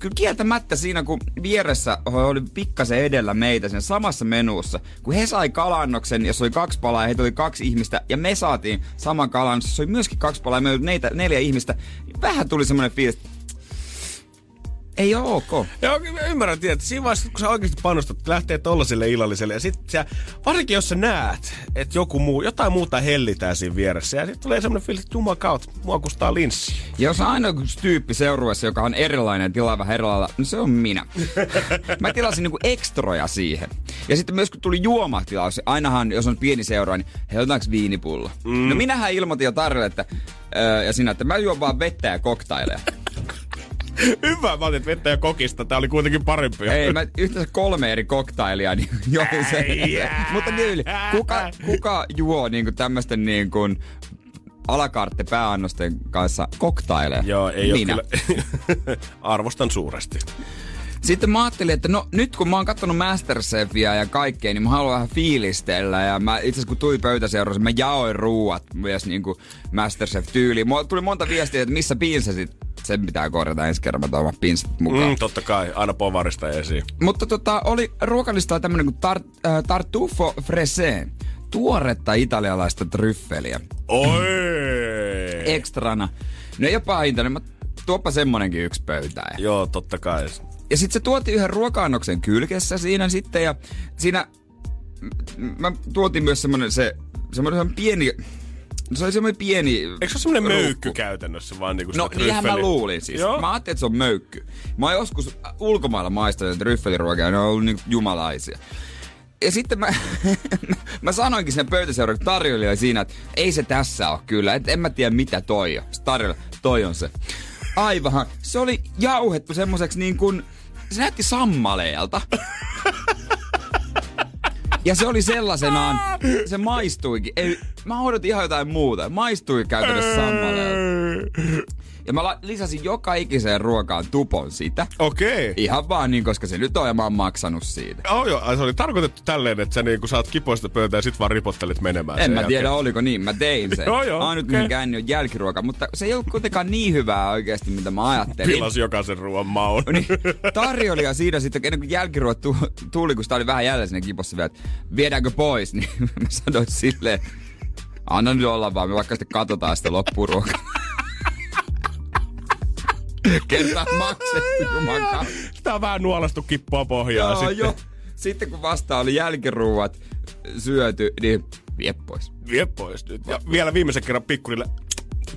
Kyllä kieltämättä siinä, kun vieressä oli pikkasen edellä meitä sen samassa menussa, kun he sai kalannoksen, se oli kaksi palaa ja heitä oli kaksi ihmistä, ja me saatiin saman kalan, se oli myöskin kaksi palaa ja me oli neitä, neljä ihmistä, vähän tuli semmoinen fiilis, ei ole ok. Joo, ymmärrän, että siinä vaiheessa, kun sä oikeasti panostat, lähtee tollaselle illalliselle, ja sitten sä, varsinkin jos sä näet, että joku muu, jotain muuta hellitään siinä vieressä, ja sitten tulee semmoinen fiilis, että jumakaut, mua kustaa linssi. Jos aina tyyppi seurueessa, joka on erilainen, tilaa vähän erilailla, niin se on minä. Mä tilasin niinku ekstroja siihen. Ja sitten myös kun tuli juomatilaus, ainahan jos on pieni seura, niin otetaanko viinipullo? Mm. No minähän ilmoitin jo tarjolle, että, öö, ja sinä, että mä juon vaan vettä ja koktaileja. Hyvä, mä otin vettä ja kokista. Tää oli kuitenkin parempi. Ei, mä yhteensä kolme eri koktailia niin jokin se. Mutta niin, kuka, kuka juo niin tämmöisten niin kuin alakartte pääannosten kanssa koktaileja? Joo, ei Minä. ole kyllä. Arvostan suuresti. Sitten mä ajattelin, että no nyt kun mä oon katsonut Masterchefia ja kaikkea, niin mä haluan vähän fiilistellä. Ja mä itse asiassa kun tuli pöytäseurassa, mä jaoin ruuat myös niin kuin Masterchef-tyyliin. Mulla tuli monta viestiä, että missä piinsasit sen pitää korjata ensi kerran, mä pinsat mukaan. Mm, totta kai, aina povarista esiin. Mutta tota, oli ruokalistalla tämmönen kuin tar, äh, tartufo frese. Tuoretta italialaista tryffeliä. Oi! Ekstrana. No ei ole pahinta, mä tuoppa semmonenkin yksi pöytään. Joo, totta kai. Ja sitten se tuotiin yhden ruoka-annoksen kylkessä siinä sitten ja siinä mä tuotin myös semmonen se, semmonen pieni No se oli semmoinen pieni... Eikö se ole semmoinen möykky käytännössä vaan niinku No niinhän mä luulin siis. Joo. Mä ajattelin, että se on möykky. Mä oon joskus ulkomailla maistanut tryffeliruokia ja ne on ollut niinku jumalaisia. Ja sitten mä, mä sanoinkin sen pöytäseuran tarjoilijalle siinä, että ei se tässä ole kyllä. Et en mä tiedä mitä toi on. Tarjolla, toi on se. Aivan. Se oli jauhettu semmoiseksi niin kuin, se näytti sammaleelta. Ja se oli sellaisenaan, se maistuikin. Ei, mä odotin ihan jotain muuta. Maistui käytännössä sammaleelta. Ja mä lisäsin joka ikiseen ruokaan tupon sitä. Okei. Okay. Ihan vaan niin, koska se nyt on ja mä oon maksanut siitä. Oh joo, se oli tarkoitettu tälleen, että sä niin kun saat kipoista pöytää ja sit vaan ripottelit menemään. En mä jälkeen. tiedä, oliko niin. Mä tein sen. joo, joo. Ainut okay. mikä on jälkiruoka, mutta se ei ollut kuitenkaan niin hyvää oikeasti, mitä mä ajattelin. Pilas jokaisen ruoan maun. niin, tarjoilija siinä sitten, ennen kuin jälkiruot tuli, kun sitä oli vähän jäljellä sinne kipossa vielä, että viedäänkö pois, niin mä sanoin silleen, anna nyt olla vaan, me vaikka sitten katsotaan sitä loppuruokaa. Kertaa maksettu juman Sitä on vähän nuolastu kippoa pohjaa Joo, sitten. Jo. Sitten kun vasta oli jälkiruuat syöty, niin vie pois. Vie pois nyt. Ja vielä viimeisen kerran pikkurille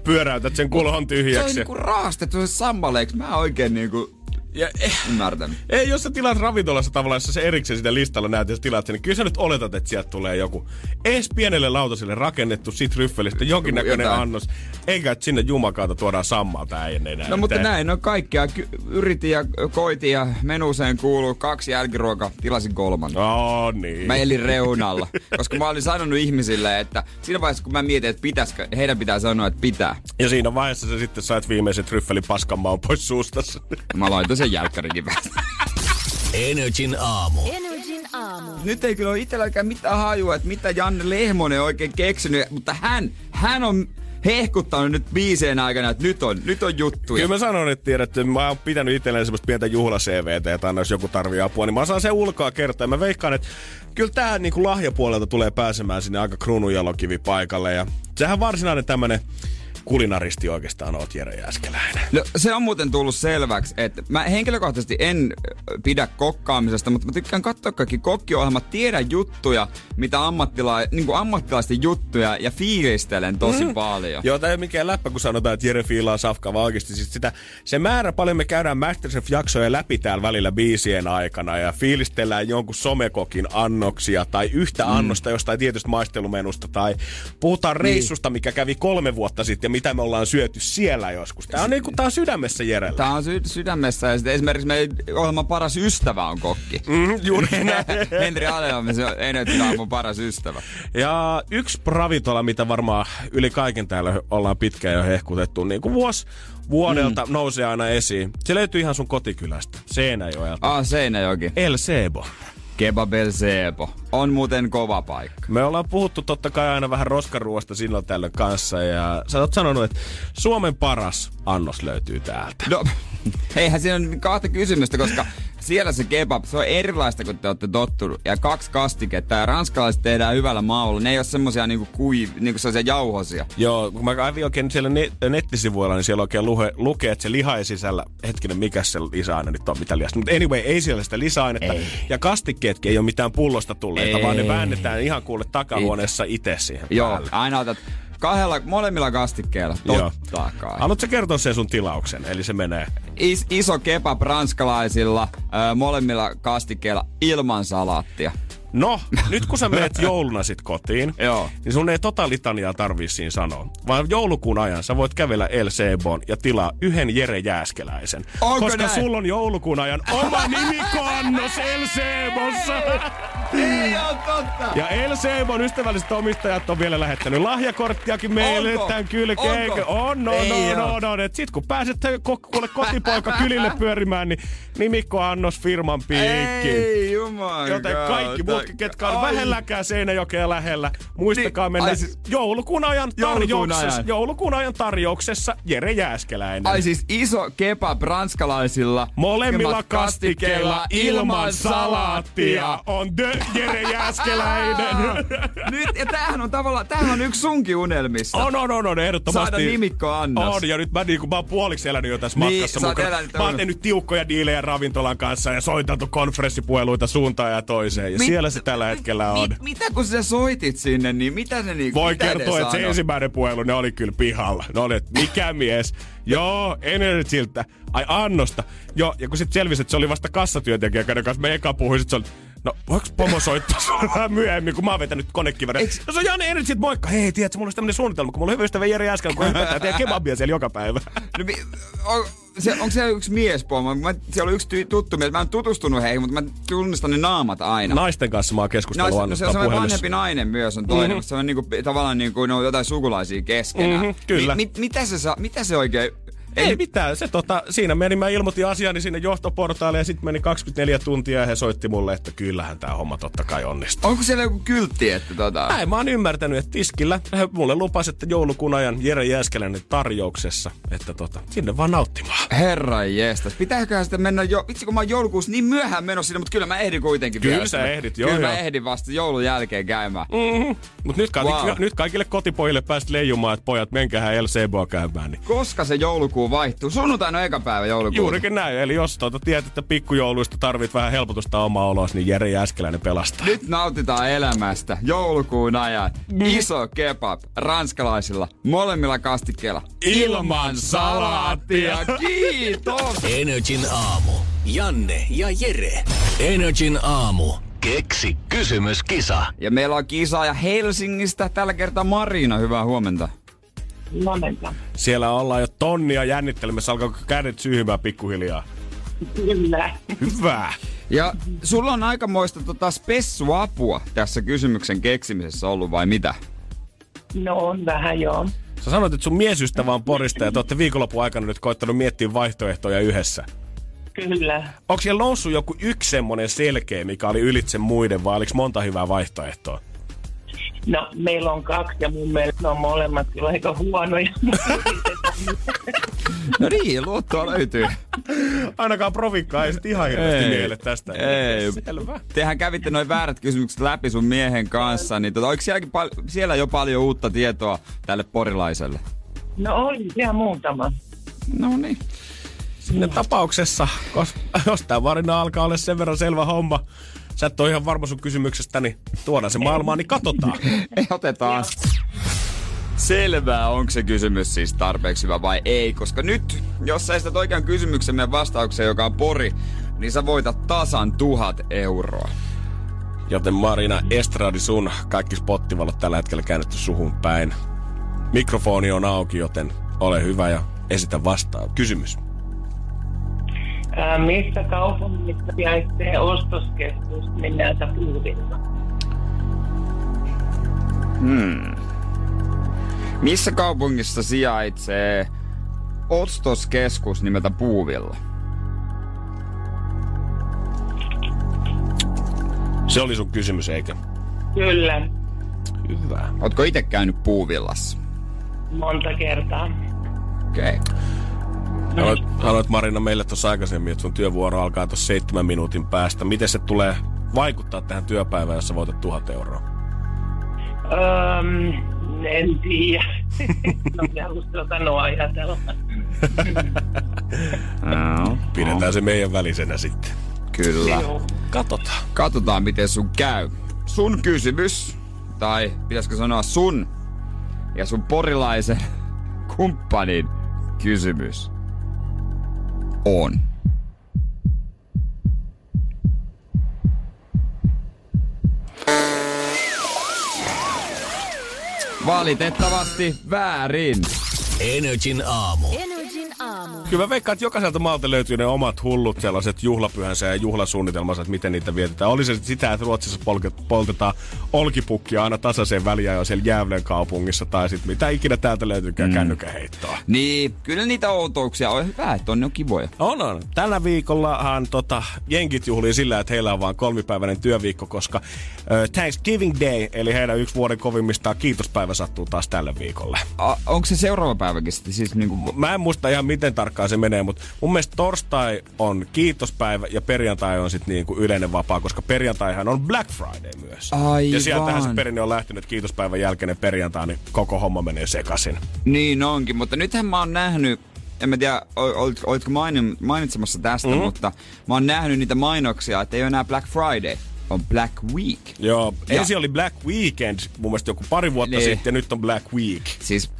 pyöräytät sen kulhon tyhjäksi. Se on niinku raastettu se sammaleiksi. Mä oikein niinku ja, eh, Ymmärtän. Ei, jos sä tilaat ravintolassa tavallaan, jos sä erikseen sitä listalla näet, jos tilaat sen, niin kyllä sä nyt oletat, että sieltä tulee joku ees pienelle lautaselle rakennettu sit ryffelistä jonkinnäköinen Jotain. annos. Eikä, että sinne jumakaata tuodaan sammalta äijän enää. No mutta näin on kaikkea. Yritin ja koitin ja menuseen kuuluu kaksi jälkiruokaa. Tilasin kolman. Oh, niin. Mä elin reunalla. koska mä olin sanonut ihmisille, että siinä vaiheessa kun mä mietin, että pitäisikö, heidän pitää sanoa, että pitää. Ja siinä vaiheessa sä sitten sait viimeiset ryffelin paskan maun pois suustassa. Mä laitoin sen jälkkärikin päästä. Energin aamu. Energin aamu. Nyt ei kyllä ole itselläkään mitään hajua, että mitä Janne Lehmonen oikein keksinyt, mutta hän, hän on hehkuttanut nyt biiseen aikana, että nyt on, nyt on juttu. Kyllä mä sanon, että tiedät, että mä oon pitänyt itselleen semmoista pientä juhla-CVtä, että jos joku tarvii apua, niin mä saan sen ulkoa kertoa. Ja mä veikkaan, että kyllä tää niin lahjapuolelta tulee pääsemään sinne aika kruununjalokivi paikalle. Ja sehän varsinainen tämmönen kulinaristi oikeastaan oot Jere Jääskeläinen? No se on muuten tullut selväksi, että mä henkilökohtaisesti en pidä kokkaamisesta, mutta mä tykkään katsoa kaikki kokkiohjelmat, tiedän juttuja, mitä ammattila- niin kuin ammattilaisten juttuja ja fiilistelen tosi mm. paljon. Joo, tämä ei ole mikään läppä, kun sanotaan, että Jere fiilaa safkaa, vaan oikeasti siis sitä, se määrä paljon me käydään Masterchef-jaksoja läpi täällä välillä biisien aikana ja fiilistellään jonkun somekokin annoksia tai yhtä mm. annosta jostain tietystä maistelumenusta tai puhutaan niin. reissusta, mikä kävi kolme vuotta sitten ja mitä me ollaan syöty siellä joskus. Tää on, niinku, tää on sydämessä Jerellä. Tää on sy- sydämessä ja sitten esimerkiksi meidän ohjelman paras ystävä on kokki. Mm, juuri Henri Aleomme, se on Energy mun paras ystävä. Ja yksi ravitola, mitä varmaan yli kaiken täällä ollaan pitkään jo hehkutettu, niin kuin vuosi vuodelta mm. nousee aina esiin. Se löytyy ihan sun kotikylästä, Seinäjoelta. Ah, Seinäjoki. El Sebo. Kebabel Seepo. On muuten kova paikka. Me ollaan puhuttu totta kai aina vähän roskaruosta silloin tällöin kanssa ja sä oot sanonut, että Suomen paras annos löytyy täältä. No, Eihän siinä ole kahta kysymystä, koska siellä se kebab, se on erilaista kuin te olette tottunut. Ja kaksi kastiketta ja ranskalaiset tehdään hyvällä maulla. Ne ei ole semmosia niinku kui, niinku sellaisia jauhosia. Joo, kun mä kävin oikein siellä ne- nettisivuilla, niin siellä oikein luhe, lukee, että se liha ei sisällä, hetkinen, mikä se lisäaine nyt on, mitä liasta. Mutta anyway, ei siellä sitä lisäainetta. Ei. Ja kastikkeetkin ei ole mitään pullosta tulleita, ei. vaan ne väännetään ihan kuule takahuoneessa itse siihen Joo, päälle. aina otat Kahdella, molemmilla kastikkeilla, totta kai. Haluatko kertoa sen sun tilauksen? Eli se menee... Is, iso kebab ranskalaisilla, ö, molemmilla kastikkeilla ilman salaattia. No, nyt kun sä meet jouluna sit kotiin, Joo. niin sun ei tota litaniaa tarvii siinä sanoa. Vaan joulukuun ajan sä voit kävellä El Sebon ja tilaa yhden Jere Jääskeläisen. Onko koska näin? sulla on joulukuun ajan oma nimikoannos El Sebossa. Ei ole totta. Ja El Sebon ystävälliset omistajat on vielä lähettänyt lahjakorttiakin meille Onko? tämän kylkeen. On, no, no, no, no, no. Et sit kun pääset kuule kotipoika kylille pyörimään, niin nimikkoannos firman piikki. Ei, jumala. Joten kaikki muutkin, ketkä on vähelläkään Seinäjokea lähellä, muistakaa niin, mennä siis, joulukuun ajan tarjouksessa. Joulukuun ajan. joulukuun ajan tarjouksessa Jere Jääskeläinen. Ai siis iso kebab ranskalaisilla. Molemmilla kastikkeilla ilman salaattia on The Jere Jääskeläinen. Nyt, ja tämähän on tavallaan, tämähän on yksi sunkin unelmissa. On, on, on, on ehdottomasti. Saada nimikko Annas. On, ja nyt mä, niin, mä oon puoliksi elänyt jo tässä niin, matkassa mukana. Mä oon tehnyt tiukkoja diilejä ravintolan kanssa ja soitantu konferenssipuheluita suuntaan ja toiseen. Ja mit, siellä se tällä hetkellä on. Mit, mitä kun sä soitit sinne, niin mitä ne niinku, Voi kertoa, että se ensimmäinen puhelu, ne oli kyllä pihalla. Ne oli, että mikä mies. Joo, Energyltä. Ai Annosta. Joo, ja kun sitten selvisi, että se oli vasta kassatyöntekijä, kenen kanssa me eka puhuin, sit se oli, No, voiko pomo soittaa sulle vähän myöhemmin, kun mä oon vetänyt konekiväriä? Eiks... No se on Janne Energy, moikka. Hei, tiedätkö, mulla olisi tämmönen suunnitelma, kun mulla on hyvä ystävä Jere Äsken, kun hypätään teidän kebabia siellä joka päivä. No, mi- on, se, onko se yksi miespomo? Mä, siellä on yksi tuttu mies. Mä en tutustunut heihin, mutta mä tunnistan ne naamat aina. Naisten kanssa mä oon keskustellut no, no, se on semmoinen vanhempi nainen myös on toinen, mm-hmm. se on niinku, tavallaan niinku, ne on jotain sukulaisia keskenään. Mm-hmm, kyllä. Mi, mi, mitä, se saa, mitä se oikein ei mitään. Se, tota, siinä meni, mä ilmoitin asiani sinne johtoportaalle ja sitten meni 24 tuntia ja he soitti mulle, että kyllähän tämä homma totta kai onnistuu. Onko siellä joku kyltti, että tota... Näin mä oon ymmärtänyt, että tiskillä he mulle lupas, että joulukuun ajan Jere Jääskeläinen tarjouksessa, että tota, sinne vaan nauttimaan. Herra jestas, pitääköhän sitten mennä jo, vitsi kun mä oon joulukuussa niin myöhään menossa sinne, mutta kyllä mä ehdin kuitenkin Kyllä vielä. sä ehdit, joo Kyllä joo. mä ehdin vasta joulun jälkeen käymään. Mm-hmm. Mut nyt, wow. nyt kaikille kotipojille päästä leijumaan, että pojat, menkäähän El Seboa käymään. Niin. Koska se joulukuu vaihtuu? Sunnuntaina on eka päivä joulukuuta. Juurikin näin. Eli jos tuota tiedät, että pikkujouluista tarvit vähän helpotusta omaa oloa, niin Jere Jääskeläinen pelastaa. Nyt nautitaan elämästä. Joulukuun ajan. Mm. Iso kebab ranskalaisilla molemmilla kastikkeilla. Ilman salaattia. Kiitos. Energin aamu. Janne ja Jere. Energin aamu. Keksi kysymyskisa. Ja meillä on kisaaja Helsingistä. Tällä kertaa Marina. Hyvää huomenta. Huomenta. Siellä ollaan jo tonnia jännittelemässä. Alkaa kädet syyhymään pikkuhiljaa? Kyllä. Hyvä. Ja sulla on aikamoista tota spessuapua tässä kysymyksen keksimisessä ollut vai mitä? No on vähän joo. Sä sanoit, että sun miesystävä on Porista ja te olette viikonlopun aikana nyt koittanut miettiä vaihtoehtoja yhdessä. Kyllä. Onko siellä noussut joku yksi semmonen selkeä, mikä oli ylitse muiden, vai oliko monta hyvää vaihtoehtoa? No, meillä on kaksi ja mun mielestä ne on molemmat kyllä aika huonoja. no niin, luottoa löytyy. Ainakaan provikkaa ei sitten ihan hirveästi ei, miele tästä. Ei. Selvä. Tehän kävitte noin väärät kysymykset läpi sun miehen kanssa, niin tota, oliko pal- siellä jo paljon uutta tietoa tälle porilaiselle? No oli ihan muutama. No niin. Siinä no. tapauksessa, jos tämä varina alkaa olla sen verran selvä homma, sä et ole ihan varma sun kysymyksestä, niin tuodaan se maailmaan, niin katsotaan. Ei, otetaan. Selvää, onko se kysymys siis tarpeeksi hyvä vai ei, koska nyt, jos sä estät oikean kysymyksen meidän vastaukseen, joka on pori, niin sä voitat tasan tuhat euroa. Joten Marina Estradi sun kaikki spottivalot tällä hetkellä käännetty suhun päin. Mikrofoni on auki, joten ole hyvä ja esitä vastaan. Kysymys. Ää, missä kaupungissa sijaitsee ostoskeskus nimeltä Puuvilla? Hmm. Missä kaupungissa sijaitsee ostoskeskus nimeltä Puuvilla? Se oli sun kysymys, eikä? Kyllä. Hyvä. Ootko itse käynyt Puuvillassa? Monta kertaa. Okei. Okay. Haluat, haluat Marina meille tuossa aikaisemmin, että sun työvuoro alkaa tuossa seitsemän minuutin päästä. Miten se tulee vaikuttaa tähän työpäivään, jos sä voitat tuhat euroa? Um, en tiedä. no, minä uskallan ajatella. no. Pidetään se meidän välisenä sitten. Kyllä. Katsotaan. Katsotaan, miten sun käy. Sun kysymys, tai pitäisikö sanoa sun ja sun porilaisen kumppanin kysymys on. Valitettavasti väärin. Energin aamu. Energin aamu. Kyllä mä veikkaan, että jokaiselta maalta löytyy ne omat hullut sellaiset juhlapyhänsä ja juhlasuunnitelmansa, että miten niitä vietetään. Oli se sitä, että Ruotsissa poltetaan olkipukkia aina tasaiseen väliä jo siellä Jävlen kaupungissa tai sitten mitä ikinä täältä löytyykään mm. kännykäheittoa. Niin, kyllä niitä outouksia on hyvä, että on ne kivoja. On, on. Tällä viikollahan tota, jenkit juhlii sillä, että heillä on vain kolmipäiväinen työviikko, koska uh, Thanksgiving Day, eli heidän yksi vuoden kovimmista kiitospäivä sattuu taas tällä viikolla. A, onko se seuraava päiväkin sitten? Siis niinku... Mä en muista ihan miten tarkkaan se menee, mutta mun mielestä torstai on kiitospäivä ja perjantai on sitten niinku yleinen vapaa, koska perjantaihan on Black Friday myös. Aivan. Ja sieltähän se perinne on lähtenyt kiitospäivän jälkeinen perjantai, niin koko homma menee sekaisin. Niin onkin, mutta nythän mä oon nähnyt en mä tiedä, olitko mainitsemassa tästä, mm-hmm. mutta mä oon nähnyt niitä mainoksia, että ei ole enää Black Friday on Black Week. Joo, ja. ensin oli Black Weekend mun mielestä joku pari vuotta ne. sitten ja nyt on Black Week. Siis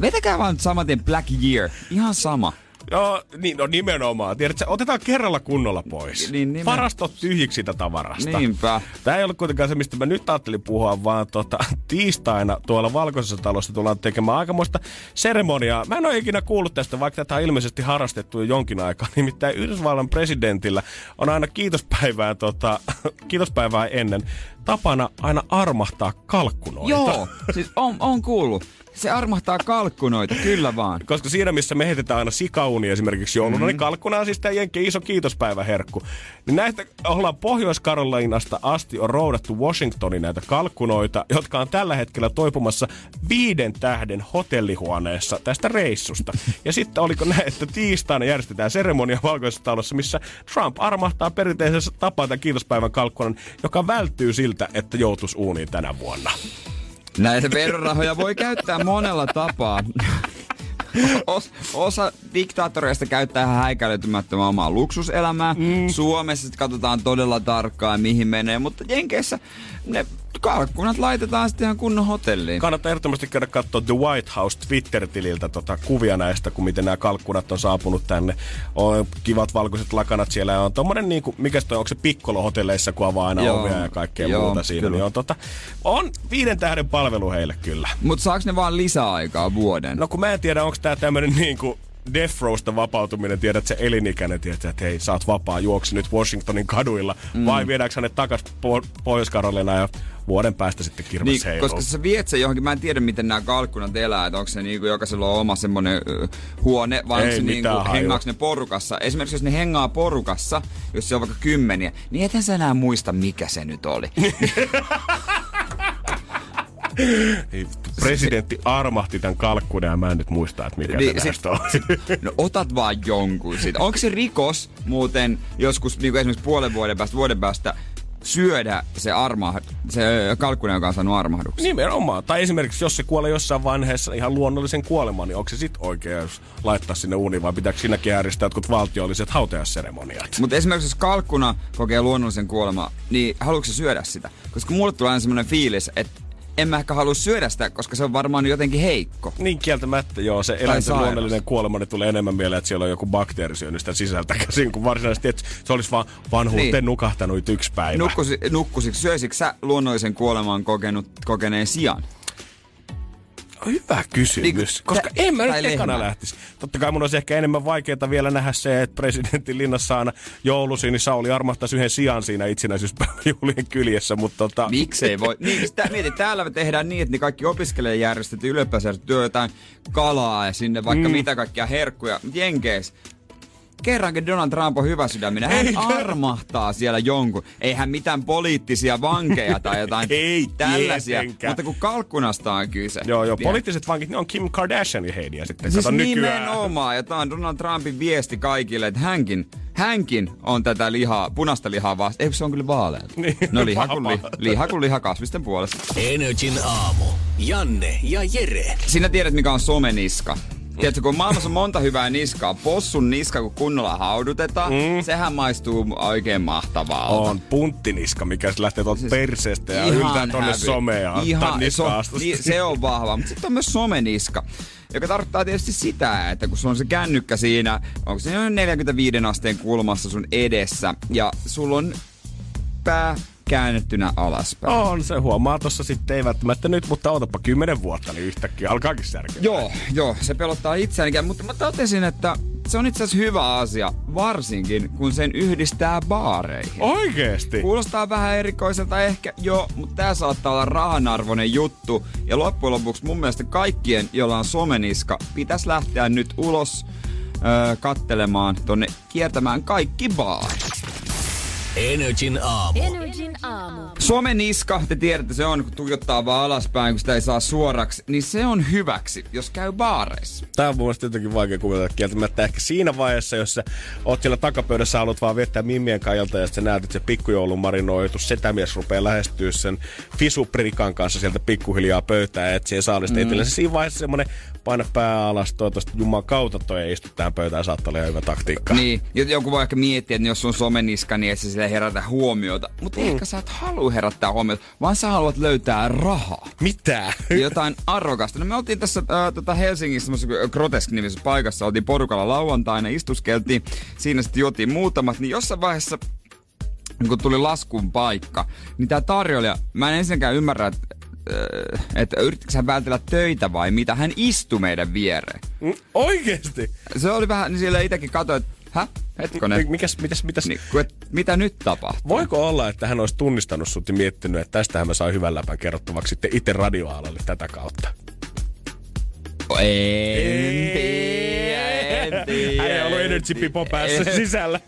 vetäkää vaan samaten Black Year, ihan sama. Joo, niin, no nimenomaan. Tiedätkö, otetaan kerralla kunnolla pois. Niin, nimen... Varastot tyhjiksi sitä tavarasta. Niinpä. Tämä ei ole kuitenkaan se, mistä mä nyt ajattelin puhua, vaan tota, tiistaina tuolla Valkoisessa talossa tullaan tekemään aikamoista seremoniaa. Mä en ole ikinä kuullut tästä, vaikka tätä on ilmeisesti harrastettu jo jonkin aikaa. Nimittäin Yhdysvallan presidentillä on aina kiitospäivää, tota, kiitospäivää ennen tapana aina armahtaa kalkkunoita. Joo, siis on, on kuullut. Se armahtaa kalkkunoita, kyllä vaan. Koska siinä, missä me heitetään aina sikauni esimerkiksi jouluna, mm-hmm. niin kalkkuna on siis tämä Jenkkien iso kiitospäiväherkku. Niin näistä ollaan Pohjois-Karolainasta asti on roudattu Washingtonin näitä kalkkunoita, jotka on tällä hetkellä toipumassa viiden tähden hotellihuoneessa tästä reissusta. Ja sitten oliko näin, että tiistaina järjestetään seremonia Valkoisessa talossa, missä Trump armahtaa perinteisessä tapaan tämän kiitospäivän kalkkunan, joka välttyy siltä, että joutuisi uuniin tänä vuonna. Näitä verorahoja voi käyttää monella tapaa. Os, osa diktaattoreista käyttää ihan häikäilytymättömän omaa luksuselämää. Mm. Suomessa katsotaan todella tarkkaan, mihin menee, mutta Jenkeissä ne kalkkunat laitetaan sitten ihan kunnon hotelliin. Kannattaa ehdottomasti käydä katsoa The White House Twitter-tililtä tota kuvia näistä, kun miten nämä kalkkunat on saapunut tänne. On kivat valkoiset lakanat siellä ja on tommonen niinku, mikä toi, onko se pikkolo hotelleissa, kun avaa aina Joo. ovia ja kaikkea Joo, muuta siinä. Niin on, tota, on viiden tähden palvelu heille kyllä. Mutta saaks ne vaan lisäaikaa vuoden? No kun mä en tiedä, onko tää tämmönen niinku Death Rowsta vapautuminen, tiedät se elinikäinen, tiedät, että hei, sä oot vapaa, juoksi nyt Washingtonin kaduilla, mm. vai viedäänkö hänet takas po- pohjois ja vuoden päästä sitten kirves niin, heiluu. Koska sä viet sen johonkin, mä en tiedä miten nämä kalkkunat elää, että onko se niinku jokaisella on oma semmonen huone, vai onko se niinku, hengaaks ne porukassa. Esimerkiksi jos ne hengaa porukassa, jos se on vaikka kymmeniä, niin ethän sä enää muista mikä se nyt oli. Presidentti armahti tämän kalkkuuden ja mä en nyt muista, että mikä niin, se on. No otat vaan jonkun siitä. Onko se rikos muuten joskus niin kuin esimerkiksi puolen vuoden päästä, vuoden päästä syödä se, arma, se kalkkuna, joka on saanut armahduksen. Nimenomaan. Tai esimerkiksi, jos se kuolee jossain vaiheessa ihan luonnollisen kuoleman, niin onko se sitten oikeus laittaa sinne uuniin vai pitääkö siinäkin järjestää jotkut valtiolliset hautajaisseremoniat? Mutta esimerkiksi jos kalkkuna kokee luonnollisen kuoleman, niin haluatko se syödä sitä? Koska mulle tulee aina semmoinen fiilis, että en mä ehkä halua syödä sitä, koska se on varmaan jotenkin heikko. Niin kieltämättä, joo. Se eläinten luonnollinen kuolema niin tulee enemmän mieleen, että siellä on joku bakteeri syönyt sitä sisältä käsin, kuin varsinaisesti, että se olisi vaan vanhuuteen niin. nukahtanut yksi päivä. Nukkusi, nukkusiko, syöisikö sä luonnollisen kuoleman kokenut, kokeneen sijan? Hyvä kysymys, niin, koska tä, en mä nyt ekana lähtisi. Totta kai mun olisi ehkä enemmän vaikeaa vielä nähdä se, että presidentin linnassa aina joulusi, niin Sauli armahtaisi yhden sijan siinä itsenäisyyspäiväjuhlien kyljessä, mutta tota... Miksei voi? Niin, sitä, mieti, täällä me tehdään niin, että kaikki kerrankin Donald Trump on hyvä sydäminen. Hän Eikä. armahtaa siellä jonkun. Eihän mitään poliittisia vankeja tai jotain Ei tällaisia. Tietenkään. Mutta kun kalkkunasta on kyse. Joo, joo. Poliittiset vankit, ne on Kim Kardashian ja Heidiä sitten. Siis Kato nimenomaan. Ja tämä on Donald Trumpin viesti kaikille, että hänkin, hänkin on tätä lihaa, punaista lihaa vasta. Eikö se on kyllä vaalea? Niin. No liha kuin, li, liha kuin liha kasvisten puolesta. Energin aamu. Janne ja Jere. Sinä tiedät, mikä on someniska. Tiedätkö, kun maailmassa on monta hyvää niskaa, possun niska, kun kunnolla haudutetaan, mm. sehän maistuu oikein mahtavaa. On punttiniska, mikä se lähtee tuolta siis perseestä ja yltää tonne somea. Ihan, so, niin, se on vahva, mutta sitten on myös someniska joka tarkoittaa tietysti sitä, että kun sulla on se kännykkä siinä, onko se 45 asteen kulmassa sun edessä, ja sulla on pää käännettynä alaspäin. On, se huomaa tossa sitten, ei välttämättä nyt, mutta otapa kymmenen vuotta, niin yhtäkkiä alkaakin särkeä. Joo, joo, se pelottaa itseänikään, mutta mä totesin, että se on itse asiassa hyvä asia, varsinkin kun sen yhdistää baareihin. Oikeesti? Kuulostaa vähän erikoiselta ehkä, joo, mutta tää saattaa olla rahanarvoinen juttu. Ja loppujen lopuksi mun mielestä kaikkien, joilla on someniska, pitäisi lähteä nyt ulos öö, kattelemaan tonne kiertämään kaikki baarit. Energin aamu. Energin aamu. Suomen niska, te tiedätte, se on, kun tuijottaa vaan alaspäin, kun sitä ei saa suoraksi, niin se on hyväksi, jos käy baareissa. Tämä on mun mielestä jotenkin vaikea kuvitella kieltämättä. Ehkä siinä vaiheessa, jos sä oot siellä takapöydässä, haluat vaan viettää mimmien kajalta ja sä näet, että se pikkujoulun marinoitu setämies rupeaa lähestyä sen fisuprikan kanssa sieltä pikkuhiljaa pöytää etsiä saalista mm. Etelä. Siinä vaiheessa semmoinen paina pää alas, toivottavasti Jumalan kautta toi ei istu tähän pöytään, saattaa olla hyvä taktiikka. Niin, joku voi ehkä miettiä, että jos on someniska, niin et se herätä huomiota. Mutta mm. ehkä sä et halua herättää huomiota, vaan sä haluat löytää rahaa. Mitä? Jotain arvokasta. No me oltiin tässä äh, tota Helsingissä Grotesk-nimisessä paikassa, oltiin porukalla lauantaina, istuskeltiin, siinä sitten juotiin muutamat, niin jossain vaiheessa kun tuli laskun paikka, niin tämä tarjoilija, mä en ensinnäkään ymmärrä, että Äh, että yritikö hän vältellä töitä vai mitä. Hän istui meidän viereen. Mm, oikeesti? Se oli vähän, niin siellä itsekin katsoi, että hä? Hetkonen. Mikäs, mitäs, mitäs? Niin, et, mitä nyt tapahtuu? Voiko olla, että hän olisi tunnistanut sut ja miettinyt, että tästähän mä saan hyvän läpän kerrottavaksi sitten itse radioalalle tätä kautta? En tiedä, en tiedä. Hän ei ollut Energy Pipo päässä sisällä.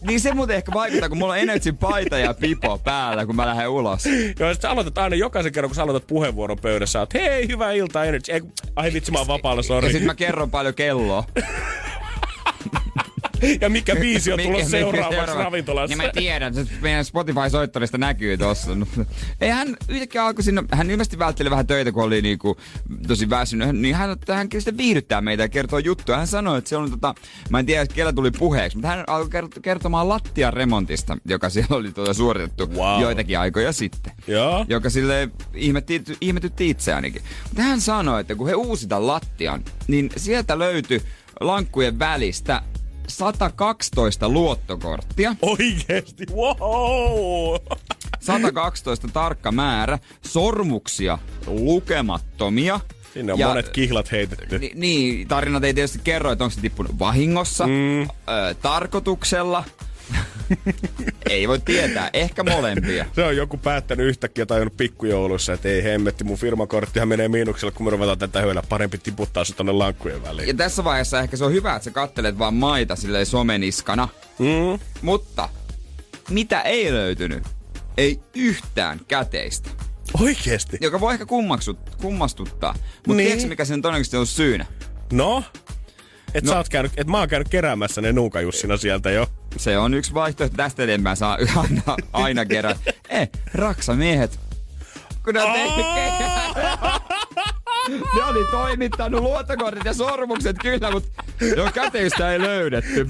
niin se muuten ehkä vaikuttaa, kun mulla on Energy paita ja pipo päällä, kun mä lähden ulos. Joo, sit sä aloitat aina jokaisen kerran, kun sä aloitat puheenvuoron pöydässä, että hei, hyvää iltaa Energy. Ei, ai vitsi, mä oon vapaalla, sori. Ja sit mä kerron paljon kelloa. ja mikä biisi on tullut seuraavaksi ravintolassa. Ja mä tiedän, että meidän Spotify-soittorista näkyy tossa. Ei hän yhtäkkiä alkoi sinne, hän ilmeisesti vältteli vähän töitä, kun oli niinku tosi väsynyt, niin hän, hän sitten viihdyttää meitä ja kertoo juttuja. Hän sanoi, että se on tota, mä en tiedä, kellä tuli puheeksi, mutta hän alkoi kertomaan lattian remontista, joka siellä oli tuota suoritettu wow. joitakin aikoja sitten. Joo. Joka sille ihmetytti itseänikin. Mutta hän sanoi, että kun he uusitaan lattian, niin sieltä löytyi lankkujen välistä 112 luottokorttia. Oikeesti? Wow! 112 tarkka määrä. Sormuksia lukemattomia. Sinne on ja, monet kihlat heitetty. Ni, niin, tarinat ei tietysti kerro, että onko se tippunut vahingossa, mm. ö, tarkoituksella – ei voi tietää, ehkä molempia. Se on joku päättänyt yhtäkkiä tajunnut pikkujoulussa, että ei hemmetti, mun firmakorttihan menee miinuksella, kun me ruvetaan tätä hyöllä. Parempi tiputtaa se tonne lankkujen väliin. Ja tässä vaiheessa ehkä se on hyvä, että sä kattelet vaan maita silleen someniskana. Mm. Mutta mitä ei löytynyt? Ei yhtään käteistä. Oikeesti? Joka voi ehkä kummaksut, kummastuttaa. Mutta niin. tiedätkö mikä sen todennäköisesti on syynä? No? Et, no. sä oot käynyt, et mä oon käynyt keräämässä ne nuukajussina sieltä jo. Se on yksi vaihtoehto. Tästä enemmän saa aina, aina kerran. Eh, raksamiehet. Kun ne, ne oli toimittanut luottokortit ja sormukset kyllä, mutta jo käteistä ei löydetty.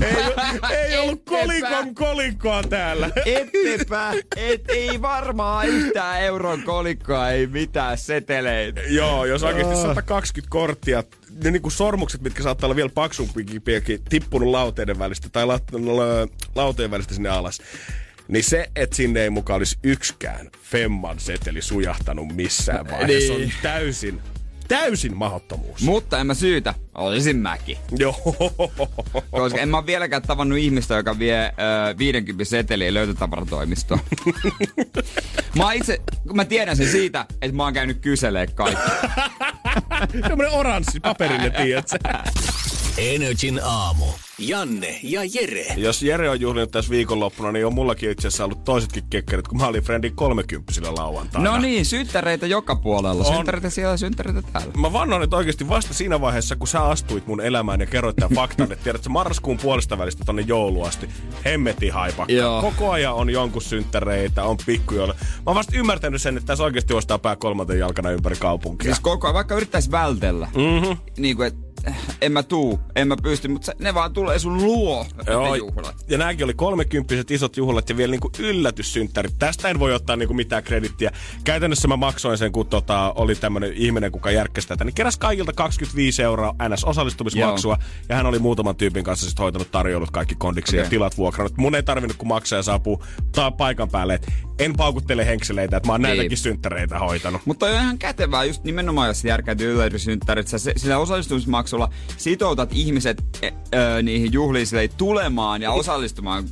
Ei, ei ollut kolikon kolikkoa täällä. Ettepä, et, ei varmaan yhtään euron kolikkoa, ei mitään seteleitä. Joo, jos oikeasti 120 korttia ne niinku sormukset, mitkä saattaa olla vielä paksumpikin, tippunut lauteiden välistä tai la, lauteen välistä sinne alas. Niin se, että sinne ei mukaan olisi yksikään Femman seteli sujahtanut missään vaiheessa, niin. on täysin täysin mahdottomuus. Mutta en mä syytä, olisin mäkin. Joo. Koska en mä vieläkään tavannut ihmistä, joka vie ö, 50 seteliä löytötavaratoimistoon. mä itse, mä tiedän sen siitä, että mä oon käynyt kyselee kaikki. Semmoinen oranssi paperille, tiedätkö? Energin aamu. Janne ja Jere. Jos Jere on juhlinut tässä viikonloppuna, niin on mullakin itse asiassa ollut toisetkin kekkerit, kun mä olin Friendin 30 lauantaina. No niin, synttäreitä joka puolella. On. Synttäreitä siellä, synttäreitä täällä. Mä vannon, että oikeasti vasta siinä vaiheessa, kun sä astuit mun elämään ja kerroit tämän faktan, että tiedät, että marraskuun puolesta välistä tonne jouluasti, hemmeti haipakka. Joo. Koko ajan on jonkun synttäreitä, on pikkujoilla. Mä oon vasta ymmärtänyt sen, että tässä oikeasti ostaa pää kolmanten jalkana ympäri kaupunkia. Siis koko ajan, vaikka yrittäisi vältellä. Mm-hmm. Niin kuin, että en mä tuu, en mä pysty, mutta ne vaan tulee sun luo, Joo, ne juhlat. Ja nämäkin oli kolmekymppiset isot juhlat ja vielä niinku yllätyssynttärit. Tästä en voi ottaa niinku mitään kredittiä. Käytännössä mä maksoin sen, kun tota, oli tämmönen ihminen, kuka järkkäsi tätä, niin keräs kaikilta 25 euroa NS osallistumismaksua. Joo. Ja hän oli muutaman tyypin kanssa sit hoitanut tarjoulut kaikki kondiksi okay. ja tilat vuokrannut. Mun ei tarvinnut kun maksaa ja saapuu paikan päälle, että en paukuttele henkseleitä, että mä oon näitäkin niin. synttäreitä hoitanut. Mutta on ihan kätevää just nimenomaan, jos järkäytyy yllätyssynttärit. Sillä osallistumismaksulla sitoutat ihmiset e, e, niihin juhliin tulemaan ja osallistumaan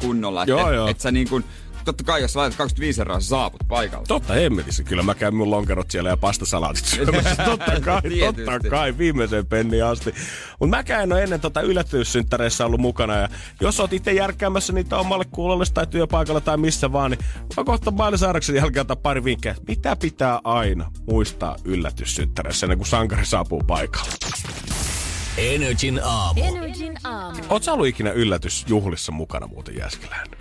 kunnolla. Että et, et sä niin kuin, totta kai jos laitat 25 euroa, sä saaput paikalle. Totta hemmetissä. Kyllä mä käyn mun lonkerot siellä ja pastasalaatit syömässä. totta kai, totta kai, viimeiseen penni asti. Mutta mäkään en ole ennen tota yllätyssynttäreissä ollut mukana. Ja jos oot itse järkkäämässä niitä omalle kuulolle tai työpaikalla tai missä vaan, niin mä kohta Bailisairauksen jälkeen ottaa pari vinkkejä. Mitä pitää aina muistaa yllätyssynttäreissä ennen kuin sankari saapuu paikalle? Energin aamu. Energin aamu. Oot sä ollut ikinä yllätysjuhlissa mukana muuten Jääskelään?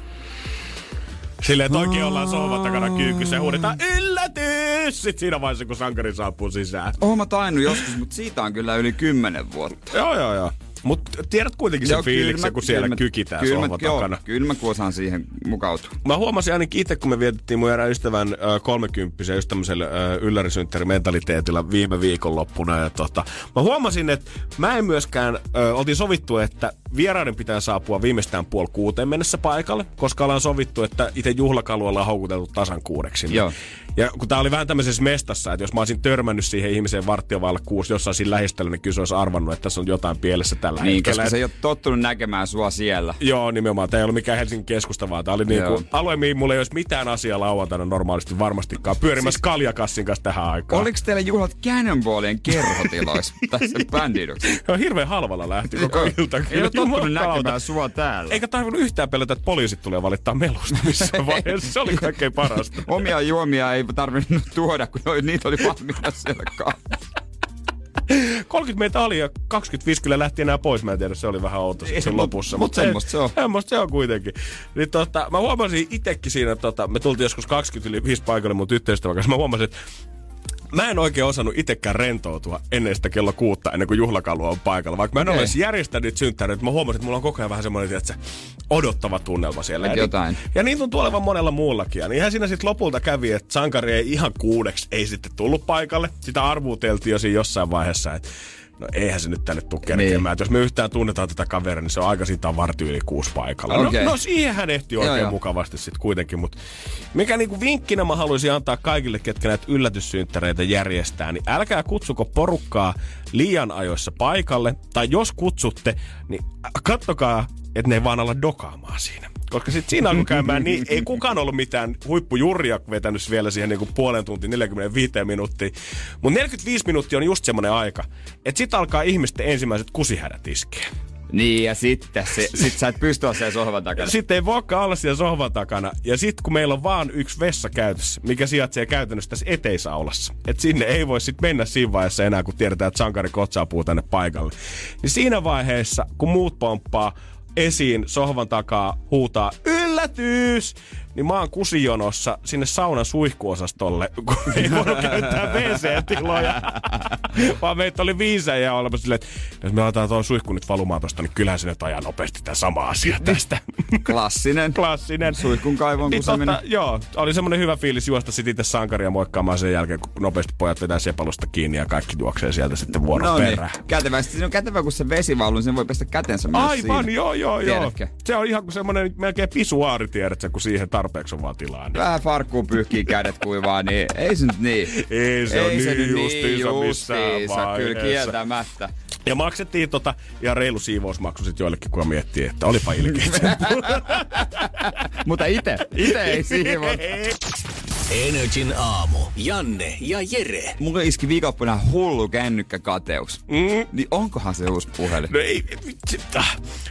Silleen, että oikein ollaan sohvan takana kyykyssä ja huudetaan yllätys! Sitten siinä vaiheessa, kun sankari saapuu sisään. Oon mä tainnut joskus, mutta siitä on kyllä yli kymmenen vuotta. joo, joo, joo. Mutta tiedät kuitenkin sen fiiliksen, kun siellä kylmä, kykitään kylmä, sohva joo, takana. Kyllä mä kuosaan siihen mukautua. Mä huomasin ainakin itse, kun me vietettiin mun erään ystävän äh, kolmekymppisen just tämmöisellä äh, mentaliteetillä viime viikonloppuna. Ja tota, mä huomasin, että mä en myöskään, äh, oltiin sovittu, että vieraiden pitää saapua viimeistään puoli kuuteen mennessä paikalle, koska ollaan sovittu, että itse juhlakalu ollaan houkuteltu tasan kuudeksi. Joo. Ja kun tää oli vähän tämmöisessä mestassa, että jos mä olisin törmännyt siihen ihmiseen varttia vaille kuusi jossain siinä lähistöllä, niin kyllä se olisi arvannut, että tässä on jotain pielessä tällä niin, hetkellä. koska se ei ole tottunut näkemään sua siellä. Joo, nimenomaan. Tämä ei ollut mikään Helsingin keskusta, vaan tämä oli niinku alue, mihin mulla ei olisi mitään asiaa lauantaina normaalisti varmastikaan pyörimässä siis, kaljakassin kanssa tähän aikaan. Oliko teillä juhlat Cannonballien kerhotiloissa tässä bändiidoksi? Joo, hirveän halvalla lähti koko ilta. Ole tottunut näkemään sua täällä. Eikä tarvinnut yhtään pelätä, että poliisit tulee valittaa melusta missä vaiheessa. Se oli kaikkein parasta. Omia juomia ei tarvinnut tuoda, kun niitä oli valmiina siellä 30 meitä oli ja 25 kyllä lähti enää pois. Mä en tiedä, se oli vähän outo sen lopussa. Mutta mut semmoista se on. Semmoista se on kuitenkin. Niin tota, mä huomasin itekin siinä, tota, me tultiin joskus 20 yli 5 paikalle mun tyttöystävän kanssa. Mä huomasin, että mä en oikein osannut itsekään rentoutua ennen sitä kello kuutta, ennen kuin juhlakalu on paikalla. Vaikka mä en okay. olisi järjestänyt synttärit, mä huomasin, että mulla on koko ajan vähän semmoinen, että odottava tunnelma siellä. Ja, jotain. Niin, ja niin tuntuu olevan monella muullakin. Ja niinhän siinä sitten lopulta kävi, että sankari ei ihan kuudeksi ei sitten tullut paikalle. Sitä arvuuteltiin jo siinä jossain vaiheessa, että no eihän se nyt tänne tule kerkemään. Niin. Jos me yhtään tunnetaan tätä kaveria, niin se on aika siitä varti yli kuusi paikalla. Okay. No, no siihen hän ehti oikein joo, mukavasti sitten kuitenkin. Mutta mikä niinku vinkkinä mä haluaisin antaa kaikille, ketkä näitä yllätyssynttäreitä järjestää, niin älkää kutsuko porukkaa liian ajoissa paikalle. Tai jos kutsutte, niin kattokaa, että ne ei vaan ala dokaamaan siinä. Koska sitten siinä alkoi käymään niin, ei kukaan ollut mitään huippujurria vetänyt vielä siihen niin kuin puolen tuntiin 45 minuuttia. Mutta 45 minuuttia on just semmoinen aika, että sitten alkaa ihmisten ensimmäiset kusihädät iskeä. Niin, ja sitten se, sit sä et pysty olla siellä sohvan takana. Sitten ei voikaan olla siellä sohvan takana. Ja sitten kun meillä on vaan yksi vessa käytössä, mikä sijaitsee käytännössä tässä eteisaulassa. Että sinne ei voi sitten mennä siinä vaiheessa enää, kun tiedetään, että sankari kotsaapuu tänne paikalle. Niin siinä vaiheessa, kun muut pomppaa, esiin sohvan takaa huutaa yllätys! Niin mä oon kusijonossa sinne saunan suihkuosastolle, kun ei voinut käyttää WC-tiloja. Vaan meitä oli viisejä olemassa silleen, että jos me laitetaan tuon suihku nyt valumaan tosta, niin kyllähän sinne ajaa nopeasti tämä sama asia niin. tästä. Klassinen. Klassinen. Suihkun kaivon niin totta, Joo, oli semmoinen hyvä fiilis juosta sitten itse sankaria moikkaamaan sen jälkeen, kun nopeasti pojat vetää sepalusta kiinni ja kaikki juoksee sieltä sitten vuoron no niin. perään. Kätevä. Se on kätevä, kun se vesivaulu, niin sen voi pestä kätensä myös Aivan, siinä. joo, joo, joo. Se on ihan kuin semmoinen melkein pisuaari, tiedätkö, kun siihen tarpeeksi on vaan tilaa. Niin. Vähän farkkuun pyyhkii kädet kuivaa, niin ei se nyt niin. Ei se ei se niin justiinsa vaiheessa. Kyllä kieltämättä. Ja maksettiin tota ihan reilu siivousmaksu sit joillekin, kun miettii, että olipa ilkeitä. Mutta itse, itse ei siivoa. Energin aamu. Janne ja Jere. Mulle iski viikonloppuna hullu kännykkäkateus. Mm. Niin onkohan se uusi puhelin? No ei,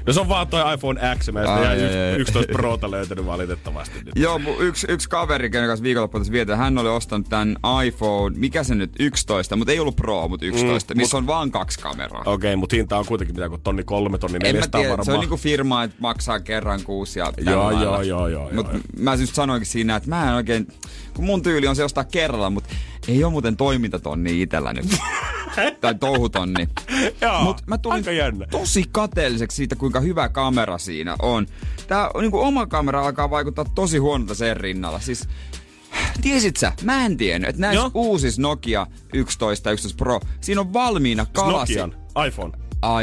No se on vaan toi iPhone X, mä en 11 Prota löytänyt valitettavasti. Nyt. Joo, yksi, yksi kaveri, kenen kanssa viikonloppuna vietetään, hän oli ostanut tämän iPhone, mikä se nyt, 11, mutta ei ollut Pro, mutta 11, mm, missä mut, on vaan kaksi kameraa. Okei, okay, mutta hinta on kuitenkin mitä kuin tonni kolme, tonni neljästä varmaan. Se on niinku firma, että maksaa kerran kuusi ja joo, joo, joo, joo, Mutta mä just sanoinkin siinä, että mä en oikein, kun mun tyyli on se ostaa kerralla, mutta ei ole muuten toimintatonni itellä nyt. tai touhutonni. Mutta mä tulin tosi kateelliseksi siitä, kuinka hyvä kamera siinä on. Tää niin kuin oma kamera alkaa vaikuttaa tosi huonolta sen rinnalla. Siis Tiesit sä? Mä en tiennyt, että näissä uusis Nokia 11 11 Pro, siinä on valmiina kalasi. Nokian iPhone.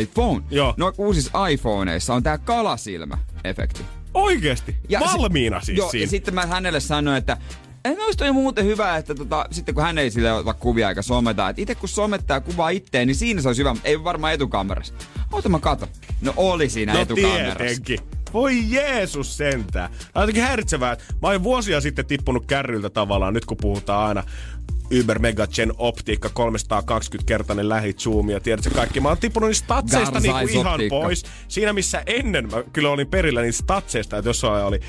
iPhone. Joo. No uusissa iPhoneissa on tää kalasilmä-efekti. Oikeesti? Ja Valmiina si- siis joo, siinä. ja sitten mä hänelle sanoin, että en olisi muuten hyvä, että tota, sitten kun hän ei sille ota kuvia eikä someta, että itse kun somettaa kuvaa itteen, niin siinä se olisi hyvä, mutta ei varmaan etukamerassa. Ota mä kato. No oli siinä no etukamerassa. Tietenkin. Voi Jeesus sentään. Tämä on jotenkin häiritsevää. Mä oon vuosia sitten tippunut kärryltä tavallaan, nyt kun puhutaan aina Uber Mega Gen optiikka 320-kertainen lähizoomi ja tiedätkö kaikki. Mä oon tippunut niistä statseista niinku ihan pois. Siinä missä ennen mä kyllä olin perillä niistä statseista, että jos oli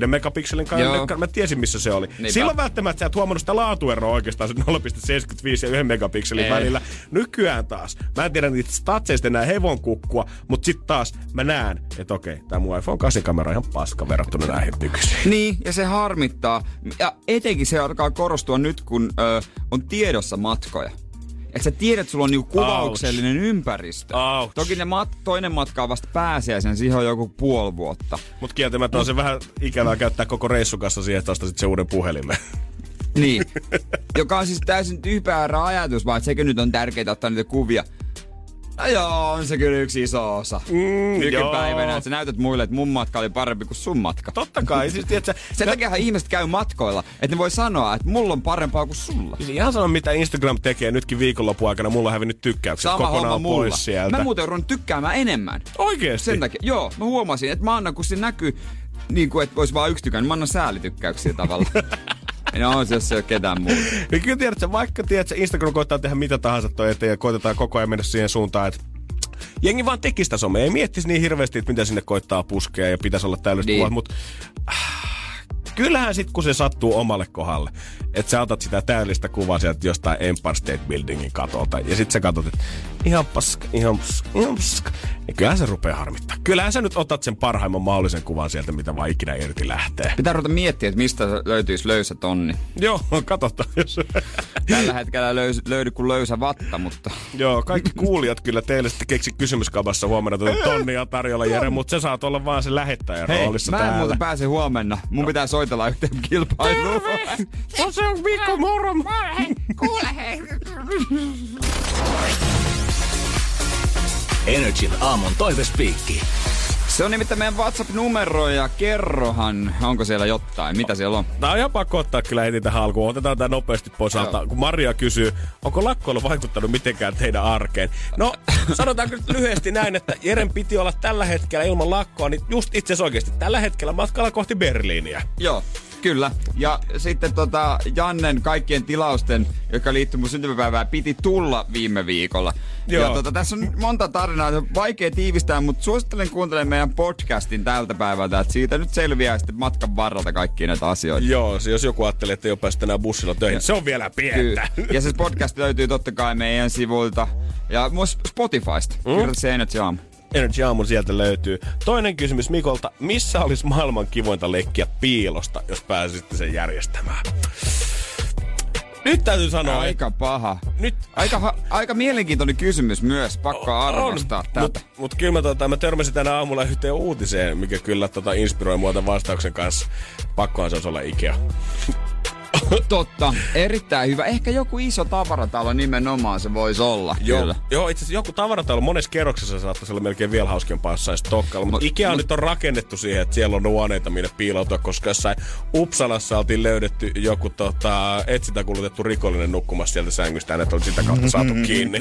1,5 megapikselin kannalta, mä tiesin missä se oli. Niinpä. Silloin välttämättä sä et huomannut sitä laatueroa oikeastaan 0,75 ja 1 megapikselin Ei. välillä. Nykyään taas, mä en tiedä niitä statseista enää hevon kukkua, mutta sitten taas mä näen, että okei, tämä mun iPhone 8 kamera on ihan paska verrattuna näihin nykyisiin. Niin, ja se harmittaa. Ja etenkin se alkaa korostua nyt, kun ö, on tiedossa matkoja. Että sä tiedät, että sulla on niinku kuvauksellinen Ouch. ympäristö. Ouch. Toki ne mat- toinen matka on vasta pääsiäisen, siihen on joku puoli vuotta. Mut kieltämättä on se vähän ikävää käyttää koko reissukassa siihen, että ostaa se uuden puhelimen. Niin. Joka on siis täysin typerä ajatus, vaan että sekö nyt on tärkeää ottaa niitä kuvia. No joo, on se kyllä yksi iso osa. Mm, Nykypäivänä, että sä näytät muille, että mun matka oli parempi kuin sun matka. Totta kai. siis, tiedätkö, Sen takia ihmiset käy matkoilla, että ne voi sanoa, että mulla on parempaa kuin sulla. Siis ihan sama, mitä Instagram tekee nytkin viikonlopun aikana. Mulla on hävinnyt tykkäykset sama kokonaan mulla. pois sieltä. Mä muuten on tykkäämään enemmän. Oikeesti? Sen takia, joo. Mä huomasin, että mä annan, kun se näkyy, niin kuin, että olisi vaan yksi tykkä, niin mä annan säälitykkäyksiä tavallaan. No on se, jos ei ole ketään muuta. niin kyllä tiedät, että vaikka tiedät, että Instagram koittaa tehdä mitä tahansa toi eteen ja koitetaan koko ajan mennä siihen suuntaan, että jengi vaan tekisi sitä somea. Ei miettisi niin hirveästi, että mitä sinne koittaa puskea ja pitäisi olla täydellistä niin. kuvat, mutta äh, kyllähän sit kun se sattuu omalle kohdalle, että sä otat sitä täydellistä kuvaa sieltä jostain Empire State Buildingin katolta ja sit sä katsot, että ihan paska, ihan paska, ihan paska, niin kyllähän se rupeaa harmittaa. Kyllähän sä nyt otat sen parhaimman mahdollisen kuvan sieltä, mitä vaan ikinä irti lähtee. Pitää ruveta miettiä, että mistä löytyisi löysä tonni. Joo, katsotaan. Jos... Tällä hetkellä löys, löydy kuin löysä vatta, mutta... Joo, kaikki kuulijat kyllä teille sitten keksi kysymyskabassa huomenna tuota tonnia tarjolla, Jere, mutta se saat olla vaan se lähettäjän Hei, roolissa mä en täällä. muuta pääse huomenna. Mun no. pitää soitella yhteen kilpailuun. No se on Mikko moro. Kuule hei. Energin aamun toivespiikki. Se on nimittäin meidän WhatsApp-numero ja kerrohan, onko siellä jotain, mitä siellä on? Tää on ihan pakko ottaa kyllä heti tähän alkuun. Otetaan tää nopeasti pois alta. Kun Maria kysyy, onko lakkoilu vaikuttanut mitenkään teidän arkeen? No, sanotaanko nyt lyhyesti näin, että Jeren piti olla tällä hetkellä ilman lakkoa, niin just itse asiassa oikeasti tällä hetkellä matkalla kohti Berliiniä. Joo. Kyllä. Ja sitten tota, Jannen kaikkien tilausten, jotka liittyy mun syntymäpäivään, piti tulla viime viikolla. Joo. Ja tota, tässä on monta tarinaa, on vaikea tiivistää, mutta suosittelen kuuntelemaan meidän podcastin tältä päivältä, että siitä nyt selviää sitten matkan varrelta kaikki näitä asioita. Joo, jos joku ajattelee, että ei ole päästä enää bussilla töihin, ja, se on vielä pientä. Kyllä. Ja se podcast löytyy totta kai meidän sivuilta ja myös Spotifysta. Mm? Kyllä se Energy Aamu. Energy Aamu sieltä löytyy. Toinen kysymys Mikolta. Missä olisi maailman kivointa leikkiä piilosta, jos pääsisitte sen järjestämään? Nyt täytyy sanoa. Aika paha. Nyt. Aika, ha- aika mielenkiintoinen kysymys myös, pakko arvostaa tätä. Mutta mut kyllä mä, tota, mä törmäsin tänä aamulla yhteen uutiseen, mikä kyllä tota, inspiroi muuta vastauksen kanssa. Pakkohan se olisi olla Ikea. Totta, erittäin hyvä. Ehkä joku iso tavaratalo nimenomaan se voisi olla. Joo, kyllä. joo itse asiassa joku tavaratalo monessa kerroksessa saattaisi olla melkein vielä hauskempaa jossain Stockholm. Mutta Ikea mut, nyt on rakennettu siihen, että siellä on nuoneita, minne piiloutua, koska jossain Uppsalassa oltiin löydetty joku tota, etsintäkulutettu rikollinen nukkumassa sieltä sängystä, että oli sitä kautta saatu kiinni.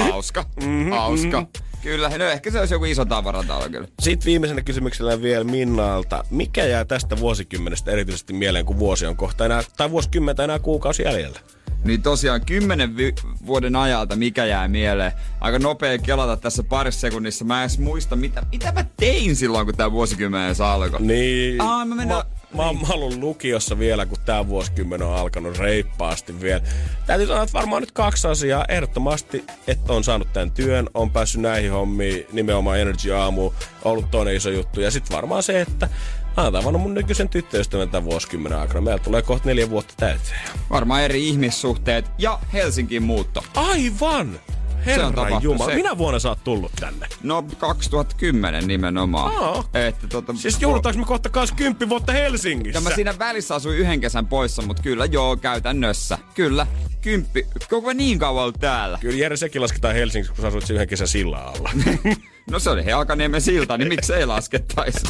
hauska, mm-hmm, hauska. Kyllä. No ehkä se olisi joku iso tavaratalo kyllä. Sitten viimeisenä kysymyksellä vielä Minnalta. Mikä jää tästä vuosikymmenestä erityisesti mieleen, kun vuosi on kohta enää, tai vuosikymmentä enää kuukausi jäljellä? Niin tosiaan kymmenen vi- vuoden ajalta mikä jää mieleen. Aika nopea kelata tässä parissa sekunnissa. Mä en edes muista, mitä, mitä mä tein silloin, kun tämä vuosikymmen alkoi. Niin. Ah, mä, mennä... mä, mä, oon, mä ollut lukiossa vielä, kun tämä vuosikymmen on alkanut reippaasti vielä. Täytyy sanoa, että varmaan nyt kaksi asiaa. Ehdottomasti, että on saanut tämän työn, on päässyt näihin hommiin, nimenomaan Energy Aamu, ollut toinen iso juttu. Ja sitten varmaan se, että Mä oon tavannut mun nykyisen tyttöystävän tämän vuosikymmenen aikana. Meillä tulee kohta neljä vuotta täyteen. Varmaan eri ihmissuhteet ja Helsinkin muutto. Aivan! Herra Jumala, se... minä vuonna sä oot tullut tänne? No 2010 nimenomaan. Aa. Että, tota, siis joudutaanko me kohta kanssa kymppi vuotta Helsingissä? Ja mä siinä välissä asuin yhden kesän poissa, mutta kyllä joo, käytännössä. Kyllä, kymppi. Koko niin kauan ollut täällä. Kyllä Jere sekin lasketaan Helsingissä, kun sä asuit yhden kesän sillä alla. no se oli Helkaniemen silta, niin miksei laskettaisi?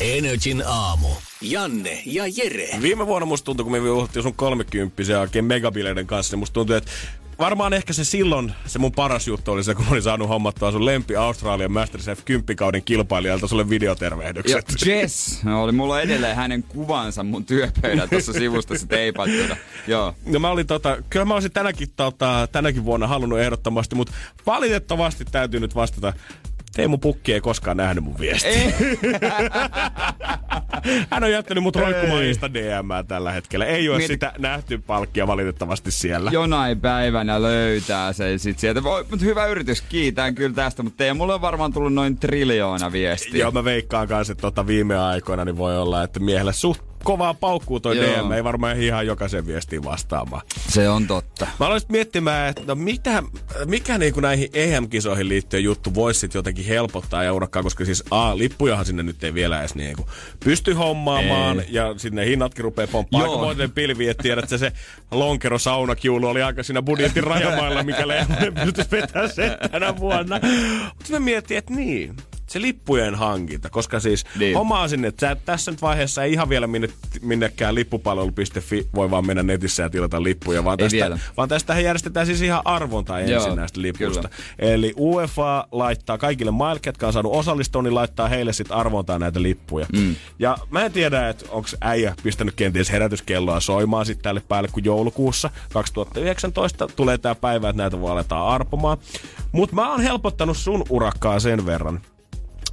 Energin aamu. Janne ja Jere. Viime vuonna musta tuntui, kun me juhlittiin sun kolmekymppisiä oikein megabileiden kanssa, niin musta tuntui, että varmaan ehkä se silloin, se mun paras juttu oli se, kun olin saanut hommattua sun lempi Australian Masterchef 10 kauden kilpailijalta sulle videotervehdykset. Ja Jess, no, oli mulla edelleen hänen kuvansa mun työpöydän tuossa sivusta se teipattuna. Joo. No mä olin tota, kyllä mä olisin tänäkin, tota, tänäkin vuonna halunnut ehdottomasti, mutta valitettavasti täytyy nyt vastata Teemu Pukki ei koskaan nähnyt mun viestiä. Hän on jättänyt mut roikkumaan Insta DM tällä hetkellä. Ei ole Mieti... sitä nähty palkkia valitettavasti siellä. Jonain päivänä löytää se sit sieltä. Mutta hyvä yritys, kiitän kyllä tästä, mutta Teemulle on varmaan tullut noin triljoona viestiä. Joo, mä veikkaan kanssa, että tota viime aikoina niin voi olla, että miehellä suht kovaa paukkuu toi Joo. DM. Ei varmaan ihan jokaisen viestiin vastaamaan. Se on totta. Mä aloin miettimään, että no mitä, mikä niinku näihin EM-kisoihin liittyen juttu voisi sit jotenkin helpottaa Eurokkaa, koska siis A, lippujahan sinne nyt ei vielä edes niinku pysty hommaamaan ei. ja sinne hinnatkin rupeaa pomppaamaan aikamoinen pilvi, että tiedät, että se lonkero saunakiulu oli aika siinä budjetin rajamailla, mikä Lehmonen pystyisi vetämään sen tänä vuonna. Mutta mä mietin, että niin, se lippujen hankinta, koska siis niin. hommaa sinne, että tässä nyt vaiheessa ei ihan vielä minne, minnekään lippupalvelu.fi voi vaan mennä netissä ja tilata lippuja, vaan, tästä, vielä. vaan tästä järjestetään siis ihan arvonta ensin Joo, näistä lippuista. Kyllä. Eli UEFA laittaa kaikille maille, ketkä on saanut osallistua, niin laittaa heille sitten arvontaa näitä lippuja. Mm. Ja mä en tiedä, että onko äijä pistänyt kenties herätyskelloa soimaan sitten tälle päälle, kun joulukuussa 2019 tulee tämä päivä, että näitä voi aletaan arpomaan. Mutta mä oon helpottanut sun urakkaa sen verran,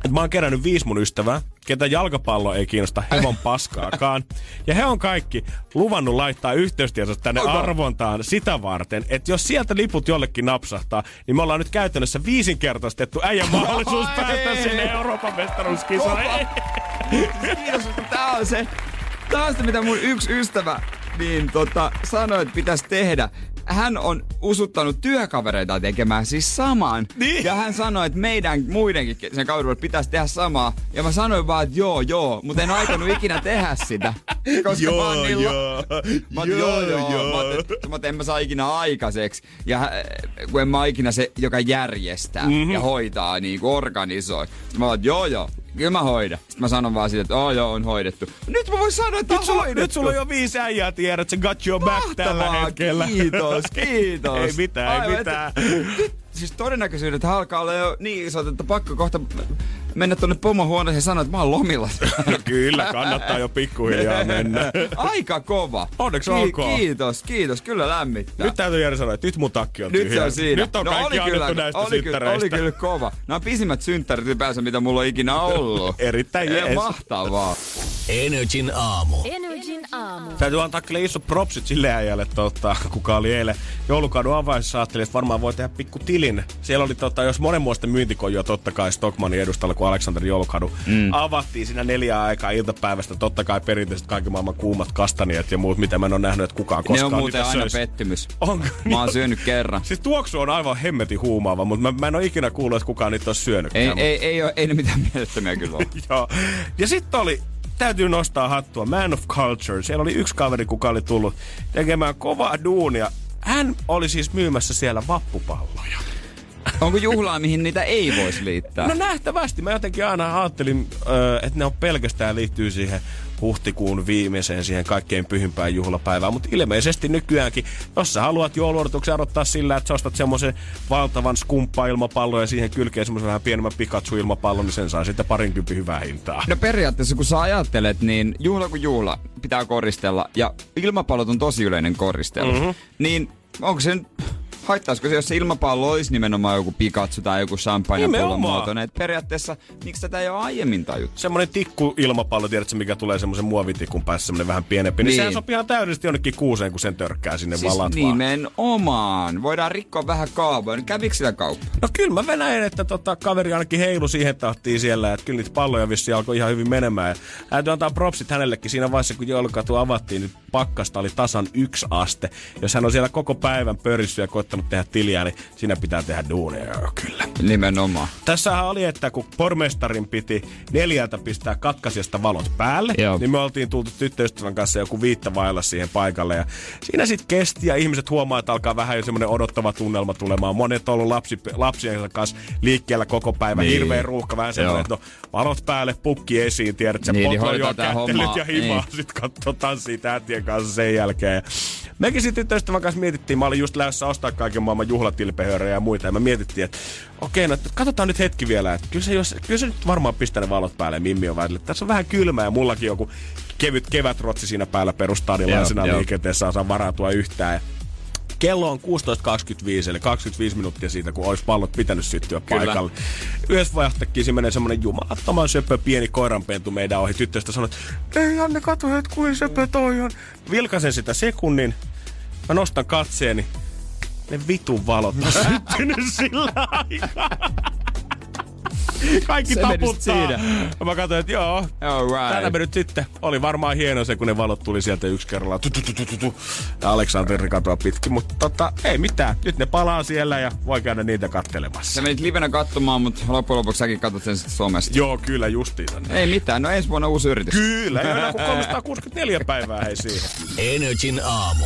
mä oon kerännyt viisi mun ystävää, ketä jalkapallo ei kiinnosta hevon paskaakaan. Ja he on kaikki luvannut laittaa yhteystiedot tänne Onko? arvontaan sitä varten, että jos sieltä liput jollekin napsahtaa, niin me ollaan nyt käytännössä viisinkertaistettu äijän mahdollisuus Ai päästä ei. sinne Euroopan mestaruuskisoihin. Kiitos, tää on se, tää on se, mitä mun yksi ystävä niin tota, sanoi, että pitäisi tehdä hän on usuttanut työkavereita tekemään siis saman. Niin? Ja hän sanoi, että meidän muidenkin sen kaudella pitäisi tehdä samaa. Ja mä sanoin vaan, että joo, joo, mutta en aikonut ikinä tehdä sitä. Koska joo, mä oon niin joo. Mä joo, joo, joo. joo. Mä, mä, en mä saa ikinä aikaiseksi. Ja äh, kun en mä ikinä se, joka järjestää mm-hmm. ja hoitaa, niin kuin organisoi. Mä oon, joo, joo, Kyllä mä hoidan. Sitten mä sanon vaan siitä, että oh, joo, on hoidettu. Nyt mä voin sanoa, että nyt on sulla, hoidettu. Nyt sulla on jo viisi äijää, tiedät, se got your back Mahtavaa, tällä hetkellä. kiitos, kiitos. ei mitään, Aivan, ei mitään. Että, siis todennäköisyydet alkaa olla jo niin isot, että pakko kohta mennä tuonne pomohuoneeseen ja sanoa, että mä oon lomilla. kyllä, kannattaa jo pikkuhiljaa mennä. Aika kova. Onneksi Ki- olkoon. Kiitos, kiitos. Kyllä lämmittää. Nyt täytyy Jere sanoa, että nyt mun takki on Nyt tyhjä. se on siinä. Nyt on no, kaikki oli kyllä, näistä oli, kyllä, oli kyllä kova. Nämä on pisimmät synttärit ylipäänsä, mitä mulla on ikinä ollut. Erittäin jees. Mahtavaa. Energin aamu. Energin aamu. Täytyy antaa kyllä iso propsit sille äijälle, tota, kuka oli eilen joulukadun avaisessa. Ajattelin, että varmaan voi tehdä pikku tilin. Siellä oli, tota, jos monenmuosten myyntikojoa totta kai Stockmanin edustalla, kun Aleksander Joulukadu mm. avattiin siinä neljä aikaa iltapäivästä. Totta kai perinteiset kaikki maailman kuumat kastaniet ja muut, mitä mä en ole nähnyt, että kukaan koskaan Ne on muuten aina söisi. pettymys. Onko? Mä oon syönyt kerran. Siis tuoksu on aivan hemmetin huumaava, mutta mä, mä en ole ikinä kuullut, että kukaan niitä olisi syönyt. Ei, ei, ei, ei, ole, ei ne mitään mielettömiä kyllä ole. Joo. Ja sitten oli täytyy nostaa hattua. Man of Culture. Siellä oli yksi kaveri, kuka oli tullut tekemään kovaa duunia. Hän oli siis myymässä siellä vappupalloja. Onko juhlaa, mihin niitä ei voisi liittää? No nähtävästi. Mä jotenkin aina ajattelin, että ne on pelkästään liittyy siihen huhtikuun viimeiseen siihen kaikkein pyhimpään juhlapäivään. Mutta ilmeisesti nykyäänkin, jos sä haluat jouluodotuksen odottaa sillä, että sä ostat semmoisen valtavan skumppa-ilmapallon ja siihen kylkeen semmoisen vähän pienemmän Pikachu-ilmapallon, niin sen saa sitten parinkymppi hyvää hintaa. No periaatteessa kun sä ajattelet, niin juhla kuin juhla pitää koristella ja ilmapallot on tosi yleinen koristelu. Mm-hmm. Niin onko se nyt haittaisiko se, jos se ilmapallo olisi nimenomaan joku Pikachu tai joku champagne muotoinen? Periaatteessa, miksi tätä ei ole aiemmin tajuttu? Semmoinen tikku ilmapallo, tiedätkö, mikä tulee semmoisen muovitikun päässä, semmoinen vähän pienempi. Niin, niin sehän sopii ihan täydellisesti jonnekin kuuseen, kun sen törkkää sinne siis valat nimenomaan. Voidaan rikkoa vähän kaavoja. Niin kävikö sitä kauppa? No kyllä mä venäin, että tota, kaveri ainakin heilu siihen tahtiin siellä, että kyllä niitä palloja vissi alkoi ihan hyvin menemään. Ja täytyy antaa propsit hänellekin siinä vaiheessa, kun joulukatu avattiin, niin pakkasta oli tasan yksi aste. Jos hän on siellä koko päivän pörissy ja koittanut tehdä tiliä, niin siinä pitää tehdä duunia. Kyllä. Nimenomaan. Tässähän oli, että kun pormestarin piti neljältä pistää katkaisesta valot päälle, Joo. niin me oltiin tultu tyttöystävän kanssa joku viittä vailla siihen paikalle. Ja siinä sitten kesti ja ihmiset huomaa, että alkaa vähän jo semmoinen odottava tunnelma tulemaan. Monet on ollut lapsi, lapsien kanssa liikkeellä koko päivä. Niin. Hirveä ruuhka, vähän semmoinen, että no, valot päälle, pukki esiin, tiedät, se niin, niin jo ja himaa. Niin. Sitten katsotaan siitä äitien kanssa sen jälkeen. Mekin sitten tyttöystävän kanssa mietittiin, mä olin just lähdössä ostaa kaiken maailman juhlatilpehöörejä ja muita, ja me mietittiin, että okei, no katsotaan nyt hetki vielä, että kyllä se, jos, kyllä se nyt varmaan pistää ne valot päälle, Mimmi on välillä. Tässä on vähän kylmää ja mullakin joku kevyt kevätrotsi siinä päällä perustadilaisena liikenteessä osaa varautua yhtään. Ja Kello on 16.25, eli 25 minuuttia siitä, kun olisi pallot pitänyt syttyä Kyllä. paikalle. Yhdessä vaiheessa menee semmoinen jumalattoman söpö pieni koiranpentu meidän ohi. Tyttöstä sanoi, että ei Janne, katso, että kuin söpö toi on. Vilkasen sitä sekunnin, mä nostan katseeni, ne vitun valot on syttynyt sillä aikaa. Kaikki se taputtaa. Siinä. Mä katsoin, että joo, right. täällä me nyt sitten. Oli varmaan hieno se, kun ne valot tuli sieltä yksi kerralla. Ja Aleksanteri katoa pitkin, mutta tota, ei mitään. Nyt ne palaa siellä ja voi käydä niitä kattelemassa. Sä menit livenä katsomaan, mutta loppujen lopuksi säkin katsot sen sitten somesta. Joo, kyllä justiinsa. Ei mitään, no ensi vuonna uusi yritys. Kyllä, ei ole 364 päivää hei siihen. Energin aamu.